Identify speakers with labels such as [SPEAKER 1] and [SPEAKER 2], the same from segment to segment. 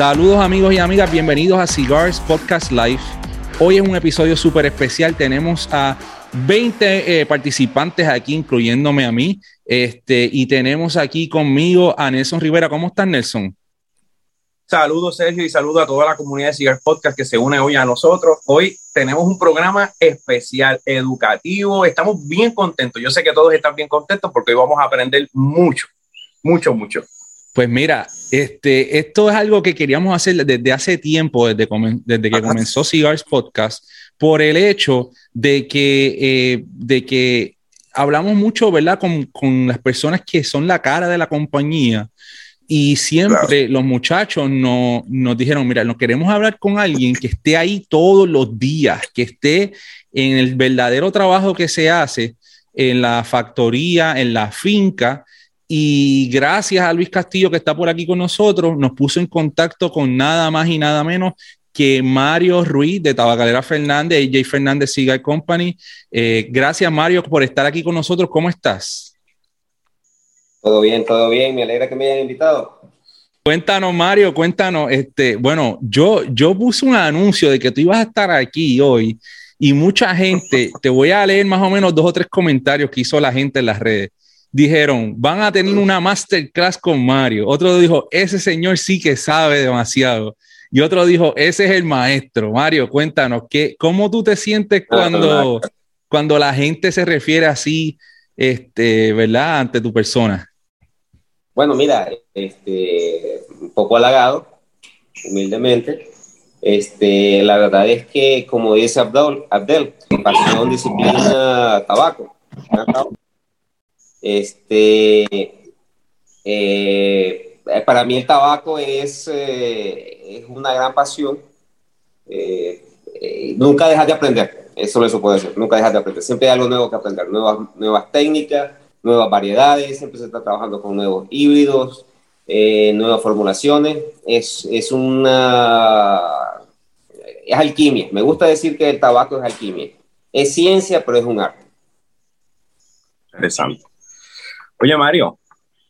[SPEAKER 1] Saludos amigos y amigas, bienvenidos a Cigars Podcast Live. Hoy es un episodio súper especial. Tenemos a 20 eh, participantes aquí, incluyéndome a mí. Este, y tenemos aquí conmigo a Nelson Rivera. ¿Cómo estás, Nelson?
[SPEAKER 2] Saludos, Sergio, y saludo a toda la comunidad de Cigar Podcast que se une hoy a nosotros. Hoy tenemos un programa especial, educativo. Estamos bien contentos. Yo sé que todos están bien contentos porque hoy vamos a aprender mucho, mucho, mucho.
[SPEAKER 1] Pues mira, este, esto es algo que queríamos hacer desde hace tiempo, desde, desde que comenzó Cigars Podcast, por el hecho de que, eh, de que hablamos mucho, ¿verdad? Con, con, las personas que son la cara de la compañía. Y siempre los muchachos no, nos dijeron, mira, no queremos hablar con alguien que esté ahí todos los días, que esté en el verdadero trabajo que se hace en la factoría, en la finca, y gracias a Luis Castillo que está por aquí con nosotros, nos puso en contacto con nada más y nada menos que Mario Ruiz de Tabacalera Fernández, AJ Fernández Cigar Company. Eh, gracias Mario por estar aquí con nosotros. ¿Cómo estás?
[SPEAKER 3] Todo bien, todo bien. Me alegra que me hayan invitado.
[SPEAKER 1] Cuéntanos, Mario, cuéntanos. Este, bueno, yo, yo puse un anuncio de que tú ibas a estar aquí hoy y mucha gente, te voy a leer más o menos dos o tres comentarios que hizo la gente en las redes dijeron, van a tener una masterclass con Mario. Otro dijo, ese señor sí que sabe demasiado. Y otro dijo, ese es el maestro. Mario, cuéntanos, ¿qué, ¿cómo tú te sientes cuando, cuando la gente se refiere así, este, ¿verdad?, ante tu persona.
[SPEAKER 3] Bueno, mira, este, un poco halagado, humildemente. Este, la verdad es que, como dice Abdel, Abdel pasión, disciplina, tabaco. Este, eh, para mí el tabaco es, eh, una gran pasión. Eh, nunca dejas de aprender, eso eso puede ser, nunca dejas de aprender. Siempre hay algo nuevo que aprender, nuevas, nuevas técnicas, nuevas variedades, siempre se está trabajando con nuevos híbridos, nuevas formulaciones. Es, es una... Es alquimia. Me gusta decir que el tabaco es alquimia. Es ciencia, pero es un arte.
[SPEAKER 2] Interesante. Oye, Mario,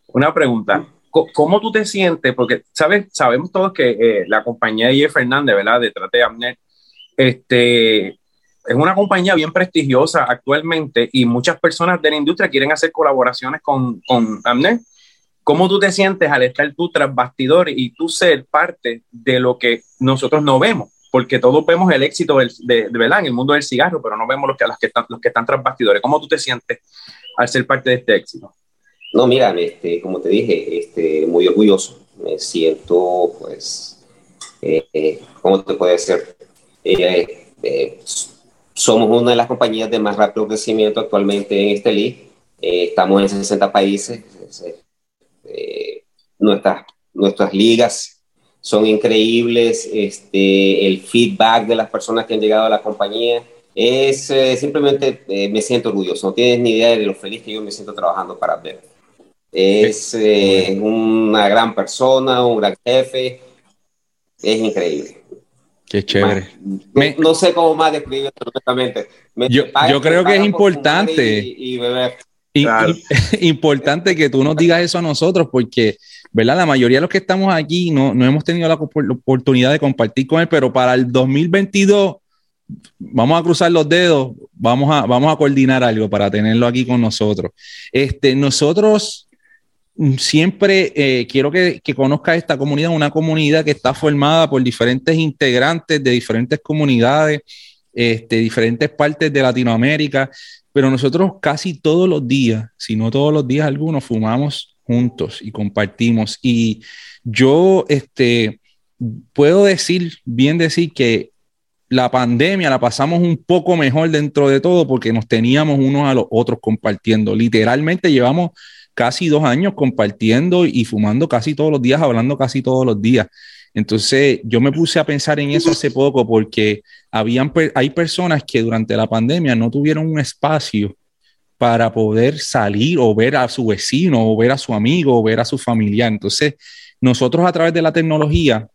[SPEAKER 2] una pregunta. ¿Cómo tú te sientes? Porque sabes, sabemos todos que eh, la compañía de Jeff Fernández, ¿verdad? Detrás de Amner, este, es una compañía bien prestigiosa actualmente y muchas personas de la industria quieren hacer colaboraciones con, con Amner. ¿Cómo tú te sientes al estar tú tras y tú ser parte de lo que nosotros no vemos? Porque todos vemos el éxito de, de, ¿verdad? en el mundo del cigarro, pero no vemos los que, los que, están, los. ¿Cómo tú te sientes al ser parte de este éxito?
[SPEAKER 3] No, mira, este, como te dije, este, muy orgulloso. Me siento, pues, eh, eh, ¿cómo te puede ser? Eh, eh, somos una de las compañías de más rápido crecimiento actualmente en este league. estamos en 60 países. nuestras, nuestras ligas son increíbles. Este, el feedback de las personas que han llegado a la compañía es simplemente me siento orgulloso. No tienes ni idea de lo feliz que yo me siento trabajando para ver. Es eh, una gran persona, un gran jefe. Es increíble.
[SPEAKER 1] Qué chévere.
[SPEAKER 3] no, sé cómo más describirlo perfectamente.
[SPEAKER 1] yo, yo creo que es importante. Y, importante que tú nos digas eso a nosotros, porque, ¿verdad? La mayoría de los que estamos aquí no, no hemos tenido la, oportunidad de compartir con él, pero para el 2022 vamos a cruzar los dedos, vamos a, vamos a coordinar algo para tenerlo aquí con nosotros. Este, nosotros siempre eh, quiero que, que, conozca esta comunidad, una comunidad que está formada por diferentes integrantes de diferentes comunidades, este, diferentes partes de Latinoamérica, pero nosotros casi todos los días, si no todos los días algunos, fumamos juntos y compartimos. Y yo este, puedo decir, bien decir que la pandemia la pasamos un poco mejor dentro de todo porque nos teníamos unos a los otros compartiendo. Literalmente llevamos casi dos años compartiendo y fumando casi todos los días, hablando casi todos los días. Entonces yo me puse a pensar en eso hace poco porque habían, hay personas que durante la pandemia no tuvieron un espacio para poder salir o ver a su vecino o ver a su amigo o ver a su familiar. Entonces nosotros a través de la tecnología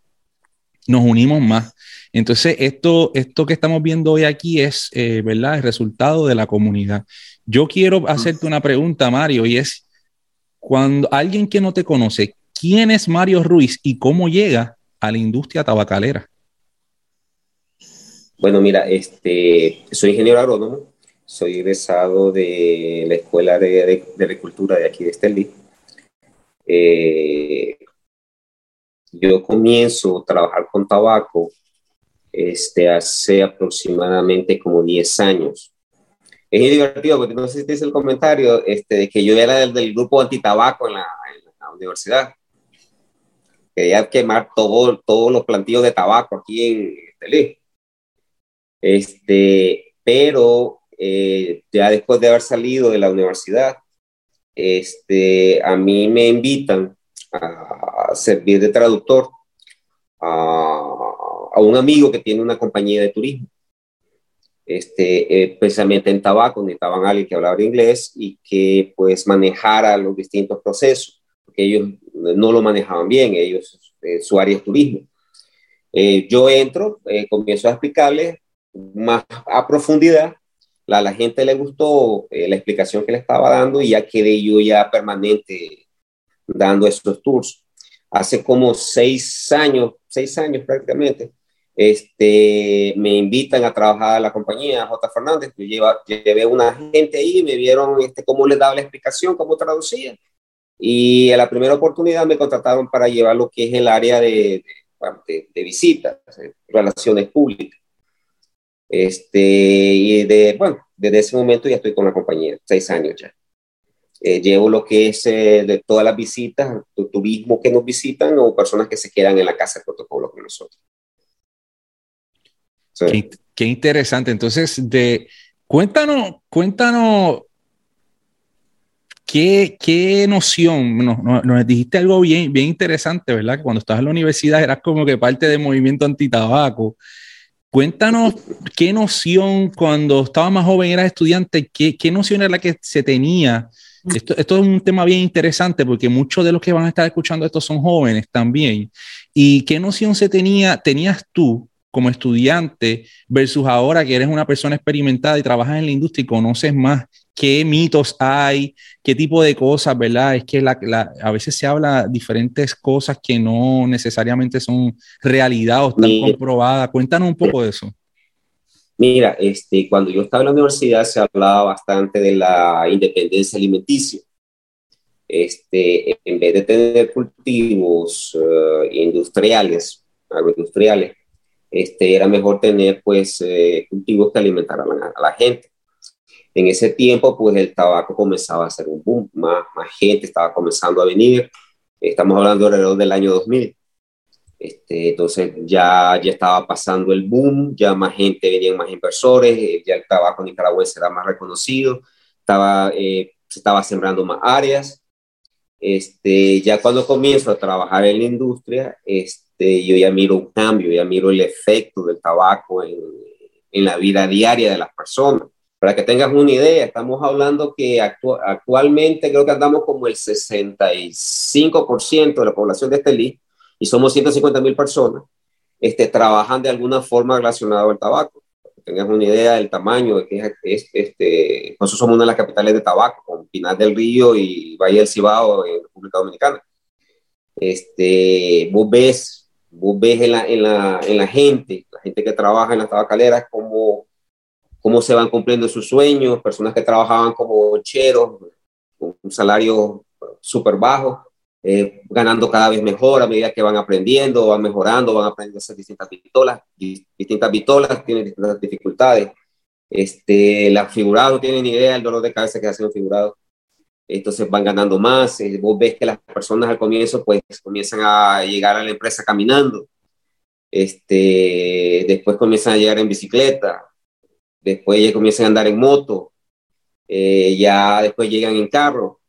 [SPEAKER 1] nos unimos más. Entonces esto, esto que estamos viendo hoy aquí es, eh, ¿verdad? El resultado de la comunidad. Yo quiero hacerte una pregunta, Mario, y es, cuando alguien que no te conoce, ¿quién es Mario Ruiz y cómo llega a la industria tabacalera?
[SPEAKER 3] Bueno, mira, este, soy ingeniero agrónomo, soy egresado de la Escuela de, Agricultura de aquí de Estelí. Eh, yo comienzo a trabajar con tabaco este, hace aproximadamente como 10 años. Es divertido porque no sé si te hice el comentario este, de que yo era del, del grupo antitabaco en la, en la universidad. Quería quemar todo, todos los plantillos de tabaco aquí en Estelí. Este, pero eh, ya después de haber salido de la universidad, este, a mí me invitan a servir de traductor a, un amigo que tiene una compañía de turismo. Este, eh, precisamente en tabaco, necesitaban a alguien que hablara inglés y que pues manejara los distintos procesos, porque ellos no lo manejaban bien, ellos, eh, su área es turismo. Eh, yo entro, comienzo a explicarles más a profundidad, a la gente le gustó la explicación que le estaba dando y ya quedé yo ya permanente dando estos tours hace como seis años, seis años prácticamente, este, me invitan a trabajar a la compañía J. Fernández. Yo lleva, llevé una gente ahí, me vieron este, cómo les daba la explicación, cómo traducía. Y a la primera oportunidad me contrataron para llevar lo que es el área de, de, de visitas, relaciones públicas. Este, y de, bueno, desde ese momento ya estoy con la compañía, seis años ya. Eh, llevo lo que es eh, de todas las visitas, turismo que nos visitan o personas que se quedan en la casa de protocolo con nosotros.
[SPEAKER 1] Qué, interesante. Entonces, de, cuéntanos, cuéntanos ¿Qué, ¿qué, noción? Nos, dijiste algo bien, bien interesante, ¿verdad? Que cuando estabas en la universidad eras como que parte del movimiento antitabaco. Cuéntanos qué noción cuando estabas más joven, eras estudiante, qué, qué noción era la que se tenía esto, es un tema bien interesante porque muchos de los que van a estar escuchando esto son jóvenes también. ¿Y qué noción se tenía, tenías tú como estudiante versus ahora que eres una persona experimentada y trabajas en la industria y conoces más qué mitos hay, qué tipo de cosas, ¿verdad? Es que a veces se habla diferentes cosas que no necesariamente son realidad o están comprobadas. Cuéntanos un poco de eso.
[SPEAKER 3] Mira, este, cuando yo estaba en la universidad se hablaba bastante de la independencia alimenticia. Este, en vez de tener cultivos uh, industriales, agroindustriales, este, era mejor tener pues eh, cultivos que alimentaran a, la gente. En ese tiempo, pues el tabaco comenzaba a ser un boom, más, más gente estaba comenzando a venir. Estamos hablando alrededor del año 2000. Este, entonces ya, ya estaba pasando el boom, ya más gente, venían más inversores, eh, ya el tabaco nicaragüense era más reconocido, estaba, eh, se estaba sembrando más áreas. Este, ya cuando comienzo a trabajar en la industria, este, yo ya miro un cambio, ya miro el efecto del tabaco en, en la vida diaria de las personas. Para que tengas una idea, estamos hablando que actualmente creo que andamos como el 65% de la población de este list y somos 150 mil personas, este, trabajan de alguna forma relacionada al tabaco. Tengas una idea del tamaño de que es, este, nosotros somos una de las capitales de tabaco, con Pinar del Río y Valle del Cibao en República Dominicana. Este, vos ves, vos ves en la, en la, en la gente, la gente que trabaja en las tabacaleras, cómo, cómo se van cumpliendo sus sueños, personas que trabajaban como bocheros, con un salario súper bajo, eh, ganando cada vez mejor a medida que van aprendiendo, van mejorando, van aprendiendo a hacer distintas pistolas, distintas pistolas, tienen distintas dificultades. Este, las figuradas no tienen ni idea del dolor de cabeza que hace un figurado. Entonces van ganando más. Eh, vos ves que las personas al comienzo pues comienzan a llegar a la empresa caminando. Este, después comienzan a llegar en bicicleta. Después ya comienzan a andar en moto. Eh, ya después llegan en carro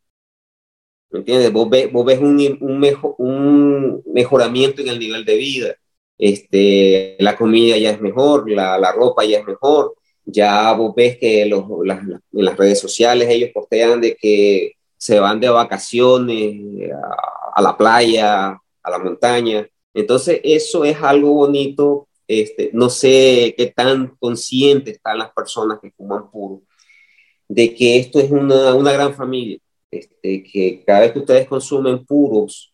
[SPEAKER 3] ¿Me entiendes? Vos, vos ves un, un, mejor, un, mejoramiento en el nivel de vida. Este, la comida ya es mejor, la, la ropa ya es mejor. Ya vos ves que los, las, en las redes sociales ellos postean de que se van de vacaciones a, a, la playa, a la montaña. Entonces, eso es algo bonito. Este, no sé qué tan conscientes están las personas que fuman puro de que esto es una, una gran familia este, que cada vez que ustedes consumen puros,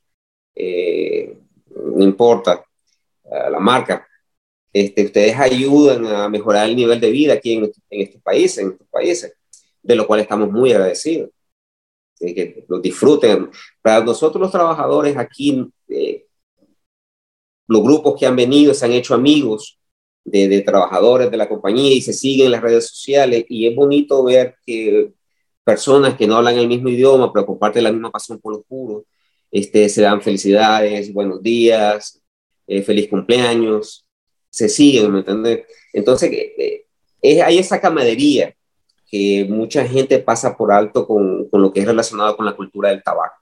[SPEAKER 3] eh, no importa, la marca, este, ustedes ayudan a mejorar el nivel de vida aquí en, en estos países, en estos países, de lo cual estamos muy agradecidos. que lo disfruten. Para nosotros los trabajadores aquí, eh, los grupos que han venido se han hecho amigos de, de, trabajadores de la compañía y se siguen en las redes sociales y es bonito ver que personas que no hablan el mismo idioma pero comparten la misma pasión por los puros, este, se dan felicidades, buenos días, eh, feliz cumpleaños, se siguen, ¿me? Entonces, eh, eh, hay esa camadería que mucha gente pasa por alto con, con, lo que es relacionado con la cultura del tabaco.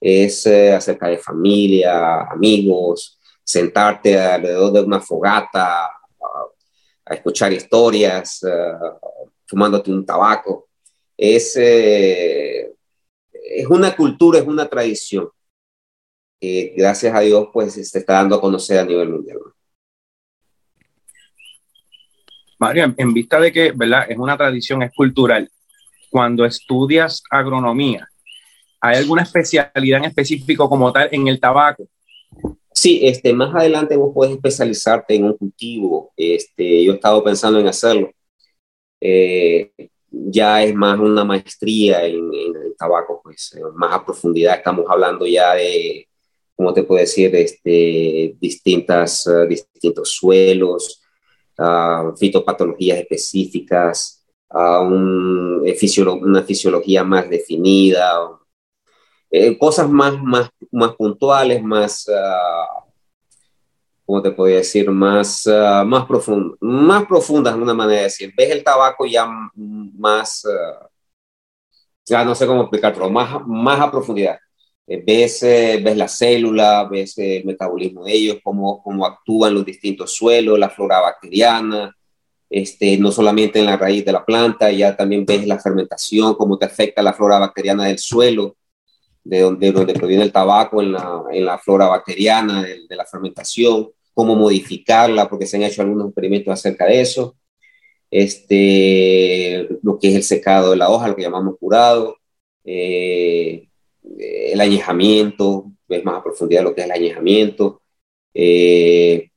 [SPEAKER 3] Es acerca de familia, amigos, sentarte alrededor de una fogata, a, escuchar historias, fumándote un tabaco. Es, es una cultura, es una tradición que gracias a Dios pues se está dando a conocer a nivel mundial.
[SPEAKER 2] Mario, en vista de que, ¿verdad? Es una tradición, es cultural. Cuando estudias agronomía, ¿hay alguna especialidad en específico como tal en el tabaco?
[SPEAKER 3] Sí, este, más adelante vos puedes especializarte en un cultivo. Este, yo he estado pensando en hacerlo. Eh, ya es más una maestría en, el tabaco, pues más a profundidad. Estamos hablando ya de, ¿cómo te puedo decir? Este, distintas, uh, distintos suelos, uh, fitopatologías específicas, eh, una fisiología más definida, eh, cosas más, más, más puntuales, más ¿cómo te podría decir? Más, uh, más, profund más profundas, una manera de decir. Ves el tabaco ya más, uh, ya no sé cómo explicarlo, más, más a profundidad. Eh, ves, eh, ves la célula, ves el metabolismo de ellos, cómo, cómo actúan los distintos suelos, la flora bacteriana, este, no solamente en la raíz de la planta, ya también ves la fermentación, cómo te afecta la flora bacteriana del suelo, de donde, donde proviene el tabaco en la, en la flora bacteriana, de, de, la fermentación, cómo modificarla, porque se han hecho algunos experimentos acerca de eso. Este, lo que es el secado de la hoja, lo que llamamos curado, eh, el añejamiento, ves más a profundidad lo que es el añejamiento. Eh,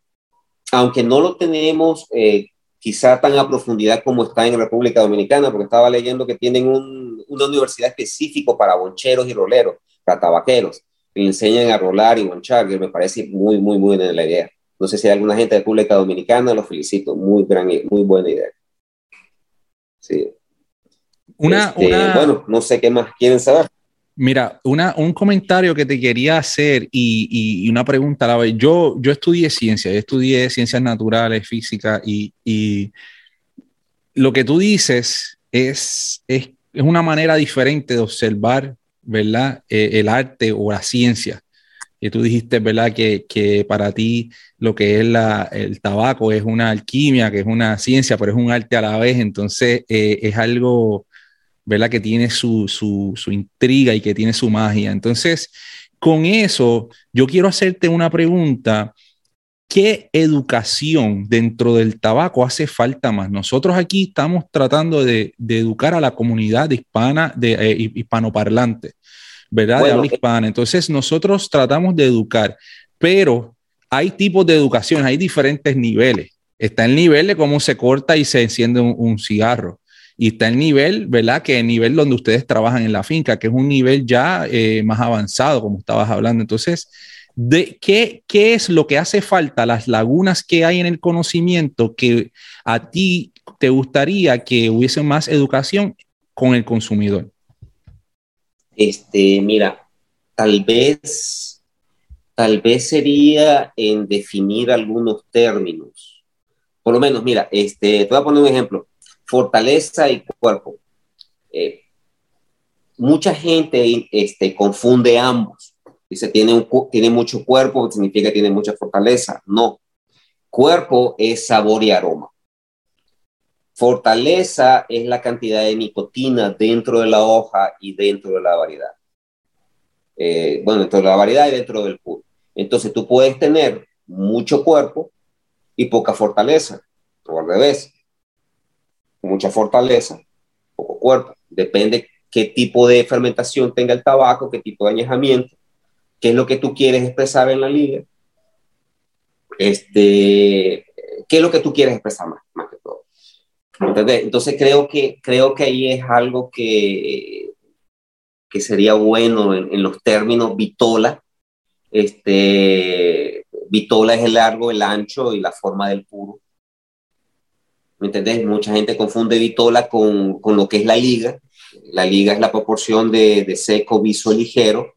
[SPEAKER 3] aunque no lo tenemos eh, quizá tan a profundidad como está en República Dominicana, porque estaba leyendo que tienen un, una universidad específica para boncheros y roleros, para tabaqueros, que le enseñan a rolar y bonchar, que me parece muy, muy, muy buena la idea. No sé si hay alguna gente de República Dominicana, los felicito, muy, gran, muy buena idea. Sí.
[SPEAKER 1] Una,
[SPEAKER 3] este,
[SPEAKER 1] una...
[SPEAKER 3] Bueno, no sé qué más quieren saber.
[SPEAKER 1] Mira, una, un comentario que te quería hacer y, y, y, una pregunta a la vez. Yo, yo estudié ciencia, yo estudié ciencias naturales, física y, y lo que tú dices es, es, es, una manera diferente de observar, ¿verdad? Eh, el arte o la ciencia. Y tú dijiste, ¿verdad? Que, que para ti lo que es la, el tabaco es una alquimia, que es una ciencia, pero es un arte a la vez. Entonces eh, es algo ¿verdad? Que tiene su, su, su, intriga y que tiene su magia. Entonces, con eso, yo quiero hacerte una pregunta. ¿Qué educación dentro del tabaco hace falta más? Nosotros aquí estamos tratando de, de educar a la comunidad hispana, de eh, hispanoparlante, ¿verdad? Bueno, de habla hispana. Entonces, nosotros tratamos de educar, pero hay tipos de educación, hay diferentes niveles. Está el nivel de cómo se corta y se enciende un, un cigarro y está el nivel, ¿verdad? Que el nivel donde ustedes trabajan en la finca, que es un nivel ya eh, más avanzado, como estabas hablando. Entonces, de qué, ¿qué es lo que hace falta, las lagunas que hay en el conocimiento que a ti te gustaría que hubiese más educación con el consumidor?
[SPEAKER 3] Este, mira, tal vez, tal vez sería en definir algunos términos. Por lo menos, mira, este, te voy a poner un ejemplo fortaleza y cuerpo. Eh, mucha gente este, confunde ambos. Dice, tiene, un, tiene mucho cuerpo, significa que tiene mucha fortaleza. No. Cuerpo es sabor y aroma. Fortaleza es la cantidad de nicotina dentro de la hoja y dentro de la variedad. Eh, bueno, dentro de la variedad y dentro del puro. Entonces tú puedes tener mucho cuerpo y poca fortaleza, o al revés mucha fortaleza, poco cuerpo. Depende qué tipo de fermentación tenga el tabaco, qué tipo de añejamiento, qué es lo que tú quieres expresar en la liga. Este, ¿Qué es lo que tú quieres expresar más, todo? Entonces creo que, creo que ahí es algo que, que sería bueno en, los términos vitola. Este, vitola es el largo, el ancho y la forma del puro. ¿Me entendés? Mucha gente confunde vitola con, con lo que es la liga. La liga es la proporción de, de seco, viso, ligero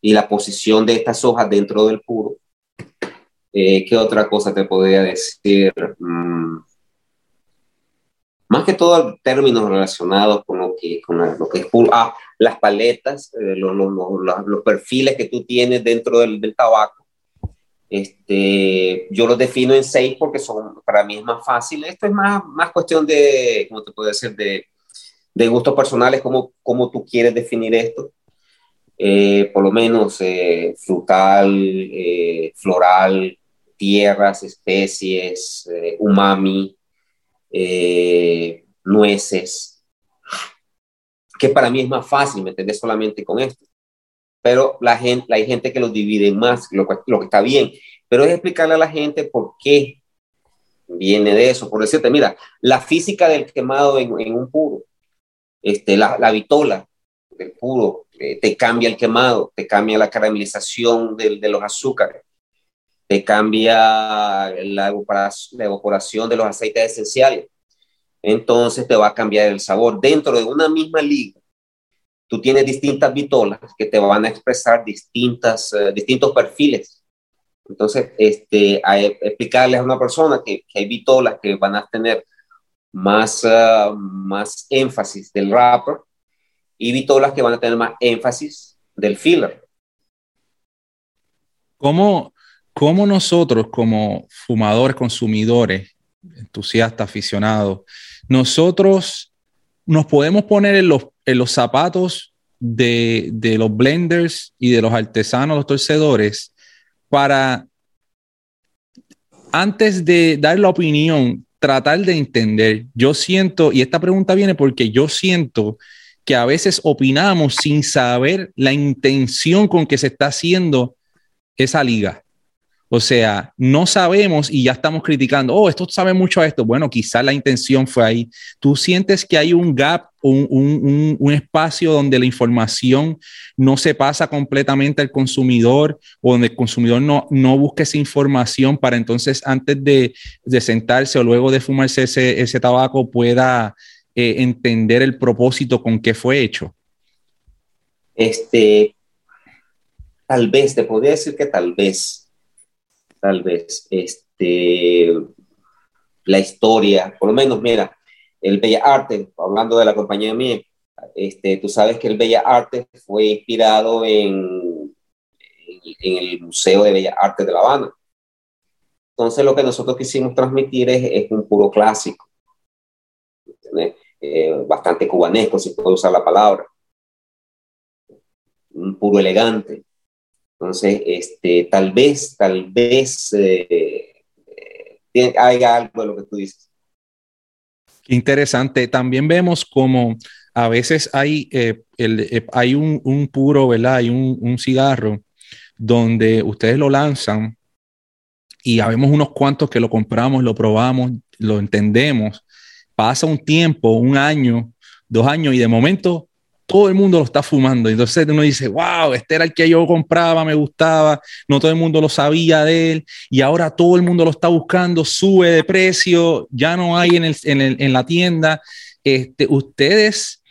[SPEAKER 3] y la posición de estas hojas dentro del puro. Eh, ¿Qué otra cosa te podría decir? Mm, más que todo términos relacionados con lo que, con lo que es. Ah, las paletas, eh, los, los, los, perfiles que tú tienes dentro del, del, tabaco. Este, yo los defino en seis porque son, para mí es más fácil. Esto es más, más cuestión de, ¿cómo te puedo decir? De, de gustos personales, cómo, cómo tú quieres definir esto. Eh, por lo menos eh, frutal, eh, floral, tierras, especies, umami, nueces, que para mí es más fácil, ¿me? Solamente con esto. Pero la gente, hay gente que los divide más, lo, que está bien, pero es explicarle a la gente por qué viene de eso. Por decirte, mira, la física del quemado en, un puro, este, la, la vitola del puro, eh, te cambia el quemado, te cambia la caramelización de, de los azúcares, te cambia la evaporación, de los aceites esenciales. Entonces te va a cambiar el sabor. Dentro de una misma liga, tú tienes distintas vitolas que te van a expresar distintas, uh, distintos perfiles. Entonces, este, a explicarles a una persona que, que, hay vitolas que van a tener más, uh, más énfasis del rapper y vitolas que van a tener más énfasis del filler.
[SPEAKER 1] ¿Cómo, cómo nosotros como fumadores, consumidores, entusiastas, aficionados, nosotros nos podemos poner en los, zapatos de, los blenders y de los artesanos, los torcedores, para, antes de dar la opinión, tratar de entender. Yo siento, y esta pregunta viene porque yo siento que a veces opinamos sin saber la intención con que se está haciendo esa liga. O sea, no sabemos y ya estamos criticando, oh, esto sabe mucho a esto. Bueno, quizás la intención fue ahí. Tú sientes que hay un gap, un, un, un, espacio donde la información no se pasa completamente al consumidor o donde el consumidor no, no busca esa información para entonces antes de, sentarse o luego de fumarse ese, ese tabaco pueda eh, entender el propósito con que fue hecho?
[SPEAKER 3] Este, tal vez, te podría decir que tal vez, tal vez, este, la historia, por lo menos, mira, el Bella Arte, hablando de la compañía mía, este, tú sabes que el Bella Arte fue inspirado en, en, el Museo de Bellas Artes de La Habana. Entonces, lo que nosotros quisimos transmitir es, es un puro clásico. Eh, bastante cubanesco, si puedo usar la palabra, un puro elegante. Entonces, este, tal vez, tal vez eh, eh, haya algo de lo que tú dices.
[SPEAKER 1] Interesante. También vemos como a veces hay, eh, el, eh, hay un, un, puro, ¿verdad? Hay un, un, cigarro donde ustedes lo lanzan y habemos unos cuantos que lo compramos, lo probamos, lo entendemos pasa un tiempo, un año, dos años, y de momento todo el mundo lo está fumando. Entonces uno dice, wow, este era el que yo compraba, me gustaba, no todo el mundo lo sabía de él, y ahora todo el mundo lo está buscando, sube de precio, ya no hay en, la tienda. Este, ustedes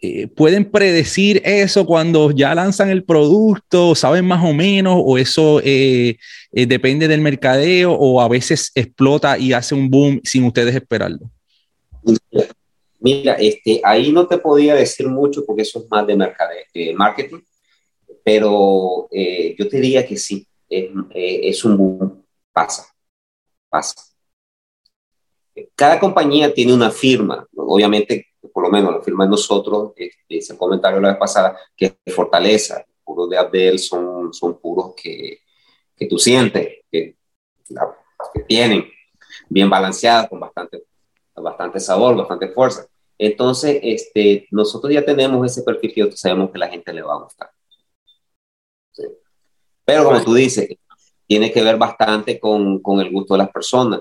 [SPEAKER 1] eh, pueden predecir eso cuando ya lanzan el producto, saben más o menos, o eso eh, eh, depende del mercadeo, o a veces explota y hace un boom sin ustedes esperarlo.
[SPEAKER 3] Mira, este, ahí no te podía decir mucho porque eso es más de de marketing, pero eh, yo te diría que sí, es, eh, es un boom, pasa, pasa. Cada compañía tiene una firma, obviamente, por lo menos la firma de nosotros, este, ese comentario la vez pasada, que es Fortaleza, puros de Abdel son, son puros que, que tú sientes, que, que tienen, bien balanceados, con bastante bastante sabor, bastante fuerza. Entonces, este, nosotros ya tenemos ese perfil que sabemos que la gente le va a gustar. Sí. Pero como tú dices, tiene que ver bastante con, con, el gusto de las personas.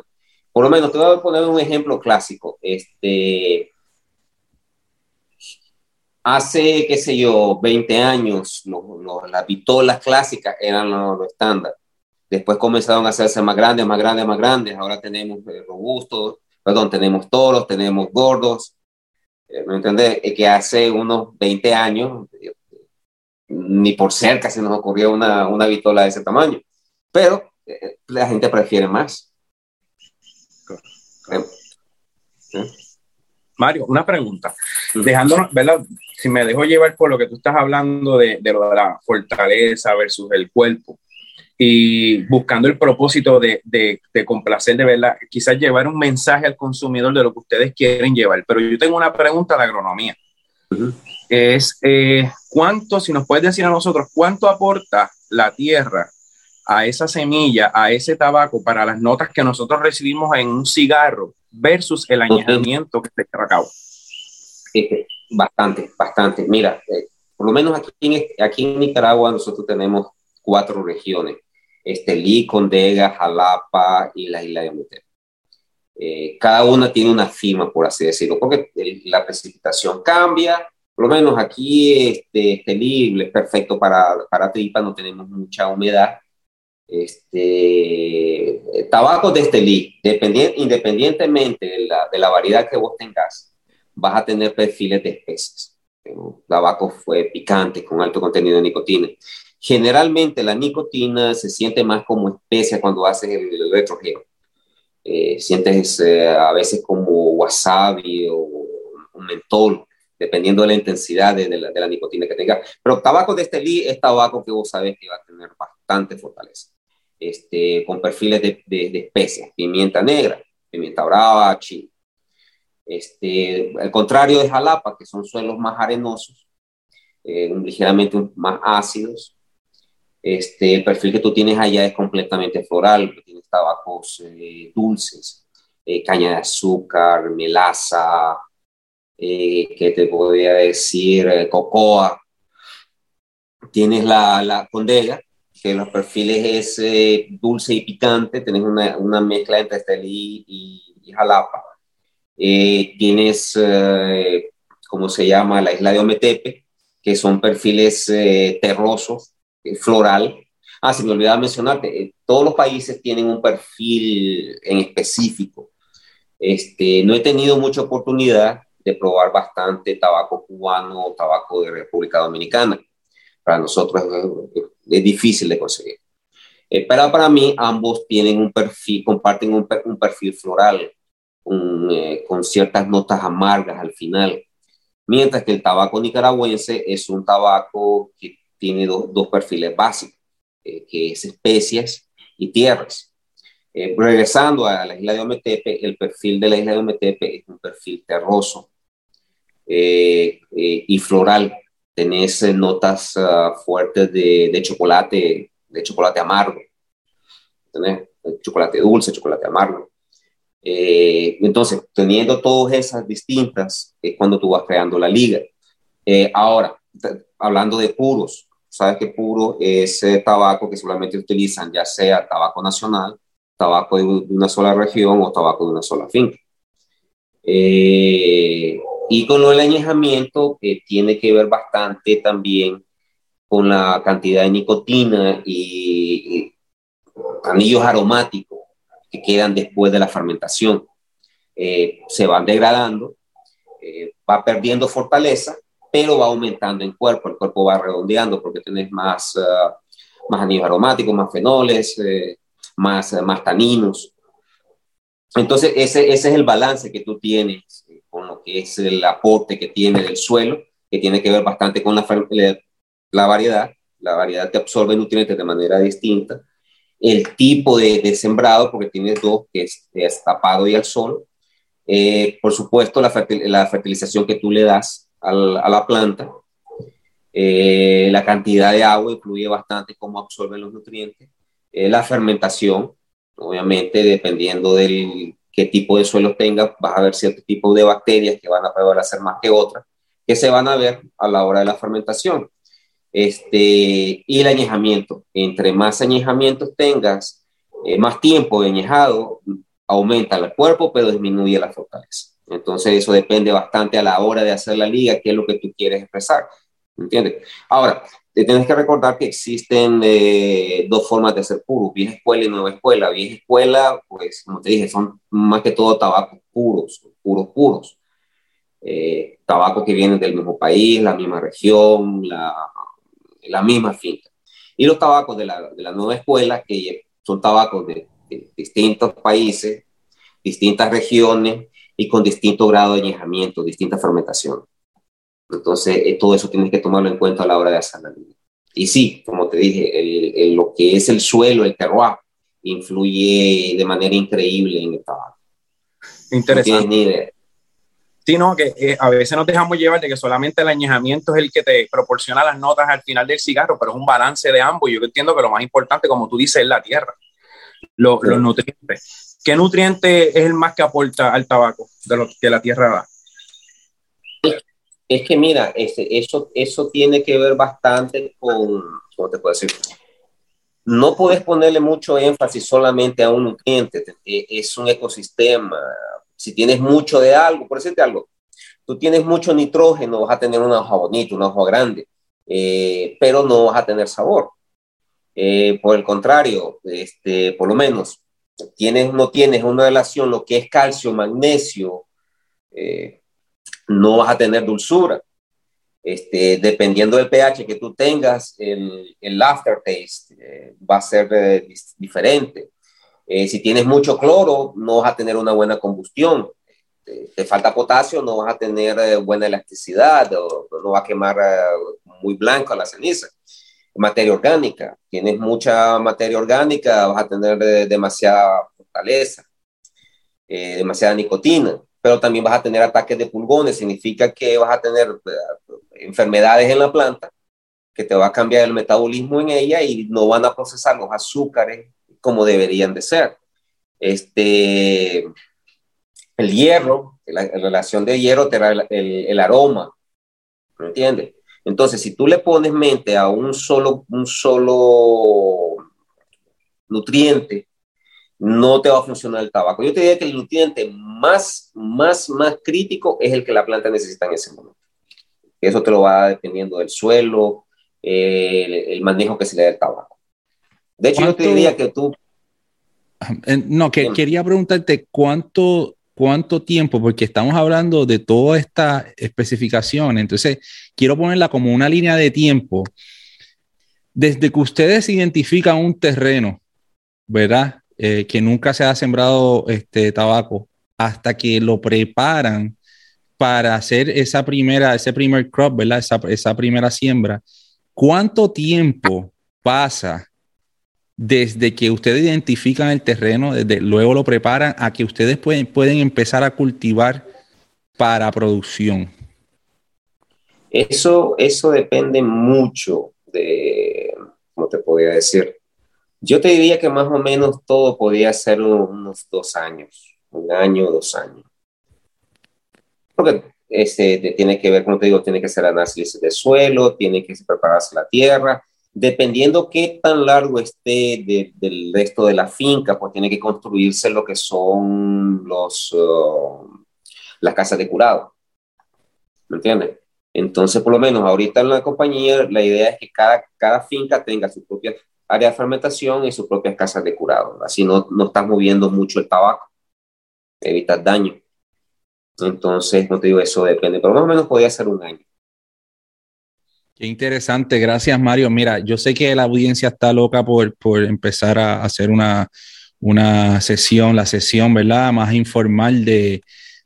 [SPEAKER 3] Por lo menos, te voy a poner un ejemplo clásico. Este, hace, qué sé yo, 20 años, las vitolas clásicas eran lo, estándar. Después comenzaron a hacerse más grandes, más grandes, más grandes. Ahora tenemos eh, robustos, perdón, tenemos toros, tenemos gordos. Eh, ¿Me entiendes? que hace unos 20 años, ni por cerca se nos ocurrió una, una vitola de ese tamaño. Pero eh, la gente prefiere más.
[SPEAKER 2] Mario, una pregunta. Dejándonos, ¿verdad? Si me dejo llevar por lo que tú estás hablando de, de la fortaleza versus el cuerpo y buscando el propósito de, de, de, complacer, de verdad, quizás llevar un mensaje al consumidor de lo que ustedes quieren llevar. Pero yo tengo una pregunta de agronomía. Es eh, cuánto, si nos puedes decir a nosotros, cuánto aporta la tierra a esa semilla, a ese tabaco, para las notas que nosotros recibimos en un cigarro versus el añejamiento que se lleva a cabo?
[SPEAKER 3] bastante, bastante. Mira, eh, por lo menos aquí en, aquí en Nicaragua nosotros tenemos cuatro regiones. Estelí, Condega, Jalapa y la isla de Montero. Eh, cada una tiene una firma, por así decirlo, porque la precipitación cambia. Por lo menos aquí este, Estelí es perfecto para, para tripa, no tenemos mucha humedad este, tabaco de Estelí, independientemente de la, de la, variedad que vos tengas, vas a tener perfiles de especies. Tabaco fue picante, con alto contenido de nicotina. Generalmente la nicotina se siente más como especia cuando haces el, el eh, sientes eh, a veces como wasabi o un mentol, dependiendo de la intensidad de, la, de la, nicotina que tenga. Pero tabaco de Estelí es tabaco que vos sabes que va a tener bastante fortaleza este, con perfiles de, de, especias, pimienta negra, pimienta brava, chile. Este, al contrario de Jalapa, que son suelos más arenosos, eh, ligeramente más ácidos, este, el perfil que tú tienes allá es completamente floral, tienes tabacos eh, dulces, eh, caña de azúcar, melaza, que te podría decir cocoa. Tienes la, la condega, que los perfiles es eh, dulce y picante, tenés una, una mezcla entre Estelí y, Jalapa. Eh, tienes, eh, ¿cómo se llama? La isla de Ometepe, que son perfiles terrosos, floral. Ah, se me olvidaba mencionarte, todos los países tienen un perfil en específico. Este, no he tenido mucha oportunidad de probar bastante tabaco cubano o tabaco de República Dominicana. Para nosotros es difícil de conseguir. Eh, pero para mí ambos tienen un perfil, comparten un, un perfil floral eh, con ciertas notas amargas al final, mientras que el tabaco nicaragüense es un tabaco que tiene dos perfiles básicos, eh, que es especias y tierras. regresando a la isla de Ometepe, el perfil de la isla de Ometepe es un perfil terroso y floral, tenés eh, notas uh, fuertes de, de, chocolate, de chocolate amargo, tenés chocolate dulce, chocolate amargo. Eh, entonces, teniendo todas esas distintas, es cuando tú vas creando la liga. Eh, ahora, hablando de puros, sabes que puro es tabaco que solamente utilizan, ya sea tabaco nacional, tabaco de una sola región o tabaco de una sola finca. Eh, y con del añejamiento, que tiene que ver bastante también con la cantidad de nicotina y, anillos aromáticos que quedan después de la fermentación. Eh, se van degradando, eh, va perdiendo fortaleza, pero va aumentando en cuerpo, el cuerpo va redondeando porque tienes más, ah, más anillos aromáticos, más fenoles, eh, más, más taninos. Entonces, ese, ese es el balance que tú tienes con lo que es el aporte que tiene del suelo, que tiene que ver bastante con la, la variedad. La variedad te absorbe nutrientes de manera distinta. El tipo de, de sembrado, porque tienes dos, que es, tapado y al sol. Eh, por supuesto, la, la, fertilización que tú le das a la planta. Eh, la cantidad de agua influye bastante cómo absorben los nutrientes. Eh, la fermentación, obviamente, dependiendo del, qué tipo de suelo tenga, vas a ver cierto tipo de bacterias que van a prevalecer más que otras, que se van a ver a la hora de la fermentación. Este, y el añejamiento. Entre más añejamientos tengas, eh, más tiempo de añejado, aumenta el cuerpo, pero disminuye la fortaleza. Entonces eso depende bastante a la hora de hacer la liga, qué es lo que tú quieres expresar. ¿Entiendes? Ahora, te tienes que recordar que existen eh, dos formas de ser puro, vieja escuela y nueva escuela. Vieja escuela, pues como te dije, son más que todo tabacos puros, puros, puros. Eh, tabacos que vienen del mismo país, la misma región, la, la misma finca. Y los tabacos de la, de la nueva escuela, que son tabacos de, distintos países, distintas regiones y con distinto grado de añejamiento, distinta fermentación. Entonces, eh, todo eso tienes que tomarlo en cuenta a la hora de hacer la línea. Y sí, como te dije, lo que es el suelo, el terroir, influye de manera increíble en el tabaco.
[SPEAKER 2] Interesante. Sí, no, que eh, a veces nos dejamos llevar de que solamente el añejamiento es el que te proporciona las notas al final del cigarro, pero es un balance de ambos. Yo entiendo que lo más importante, como tú dices, es la tierra, los nutrientes. ¿Qué nutriente es el más que aporta al tabaco de lo que la tierra da?
[SPEAKER 3] Es que mira, este, eso, eso tiene que ver bastante con, ¿cómo te puedo decir? No puedes ponerle mucho énfasis solamente a un nutriente, e, es un ecosistema. Si tienes mucho de algo, por decirte algo, tú tienes mucho nitrógeno, vas a tener una hoja bonita, una hoja grande, eh, pero no vas a tener sabor. Eh, por el contrario, este, por lo menos, tienes, no tienes una relación, lo que es calcio, magnesio, eh, no vas a tener dulzura. Este, dependiendo del pH que tú tengas, el, el aftertaste eh, va a ser eh, diferente. Eh, si tienes mucho cloro, no vas a tener una buena combustión. te falta potasio, no vas a tener buena elasticidad, o, no va a quemar muy blanco la ceniza. Materia orgánica, tienes mucha materia orgánica, vas a tener demasiada fortaleza, demasiada nicotina pero también vas a tener ataques de pulgones, significa que vas a tener eh, enfermedades en la planta, que te va a cambiar el metabolismo en ella y no van a procesar los azúcares como deberían de ser. Este, el hierro, la, relación de hierro te da el, el, aroma, ¿me entiendes? Entonces, si tú le pones mente a un solo, un solo nutriente, no te va a funcionar el tabaco. Yo te diría que el nutriente más, más, más crítico es el que la planta necesita en ese momento. Eso te lo va dependiendo del suelo, el, manejo que se le da al tabaco. De hecho, yo te diría que tú...
[SPEAKER 1] Eh, no, que, quería preguntarte cuánto, cuánto tiempo, porque estamos hablando de toda esta especificación, entonces quiero ponerla como una línea de tiempo. Desde que ustedes identifican un terreno, ¿verdad? Eh, que nunca se ha sembrado este tabaco hasta que lo preparan para hacer esa primera, ese primer crop, ¿verdad? Esa, esa primera siembra. ¿Cuánto tiempo pasa desde que ustedes identifican el terreno, desde luego lo preparan, a que ustedes pueden, pueden empezar a cultivar para producción?
[SPEAKER 3] Eso, eso depende mucho de, ¿cómo te podría decir? Yo te diría que más o menos todo podía ser unos dos años, un año, dos años. Porque este, tiene que ver, como te digo, tiene que ser análisis de suelo, tiene que prepararse la tierra, dependiendo qué tan largo esté del resto de la finca, pues tiene que construirse lo que son los, uh, las casas de curado. ¿Me entiendes? Entonces, por lo menos ahorita en la compañía, la idea es que cada, cada finca tenga su propia área de fermentación y sus propias casas de curado. Así no, no estás moviendo mucho el tabaco, evitas daño. Entonces, no te digo, eso depende, pero más o menos podría ser un año.
[SPEAKER 1] Qué interesante, gracias Mario. Mira, yo sé que la audiencia está loca por, por empezar a hacer una, una sesión, la sesión, ¿verdad? Más informal de,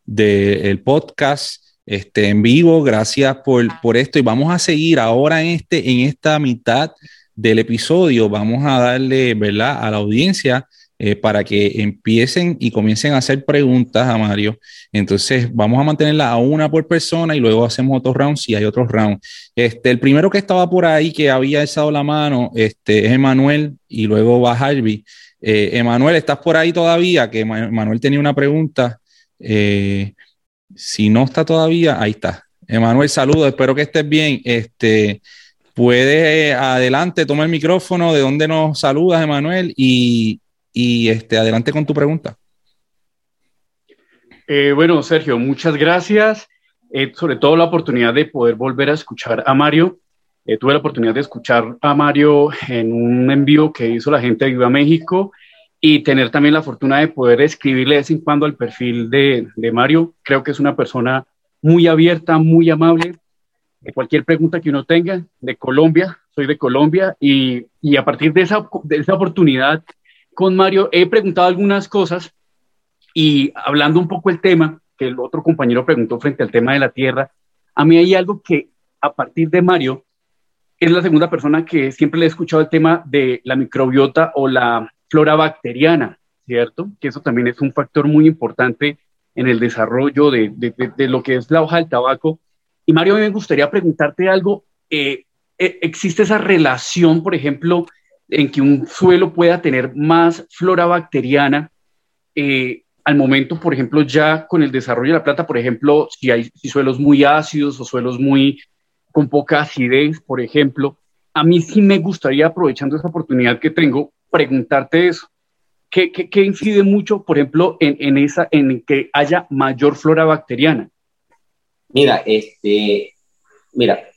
[SPEAKER 1] de el podcast este, en vivo. Gracias por, por esto y vamos a seguir ahora en, este, en esta mitad del episodio vamos a darle, ¿verdad?, a la audiencia eh, para que empiecen y comiencen a hacer preguntas a Mario. Entonces, vamos a mantenerla a una por persona y luego hacemos otro round si hay otro round. Este, el primero que estaba por ahí que había alzado la mano este, es Emanuel y luego va Harvey. Eh, Emanuel, ¿estás por ahí todavía? Que Emanuel tenía una pregunta. Eh, si no está todavía, ahí está. Emanuel, saludos, espero que estés bien. Este, puedes adelante, toma el micrófono, de dónde nos saludas, Emanuel, y, y este, adelante con tu pregunta.
[SPEAKER 4] Eh, bueno, Sergio, muchas gracias. Eh, sobre todo la oportunidad de poder volver a escuchar a Mario. Eh, tuve la oportunidad de escuchar a Mario en un envío que hizo la gente de Viva México y tener también la fortuna de poder escribirle de vez en cuando al perfil de, de Mario. Creo que es una persona muy abierta, muy amable. Cualquier pregunta que uno tenga, de Colombia, soy de Colombia y, y a partir de esa, de esa oportunidad con Mario he preguntado algunas cosas y hablando un poco el tema, que el otro compañero preguntó frente al tema de la tierra, a mí hay algo que a partir de Mario es la segunda persona que siempre le he escuchado el tema de la microbiota o la flora bacteriana, ¿cierto? Que eso también es un factor muy importante en el desarrollo de, de, lo que es la hoja del tabaco. Y Mario, a mí me gustaría preguntarte algo. Eh, eh, ¿Existe esa relación, por ejemplo, en que un suelo pueda tener más flora bacteriana eh, al momento, por ejemplo, ya con el desarrollo de la planta, por ejemplo, si hay suelos muy ácidos o suelos muy con poca acidez, por ejemplo, a mí sí me gustaría, aprovechando esa oportunidad que tengo, preguntarte eso. ¿Qué, qué, incide mucho, por ejemplo, en, en, esa, en que haya mayor flora bacteriana?
[SPEAKER 3] Mira, este, mira,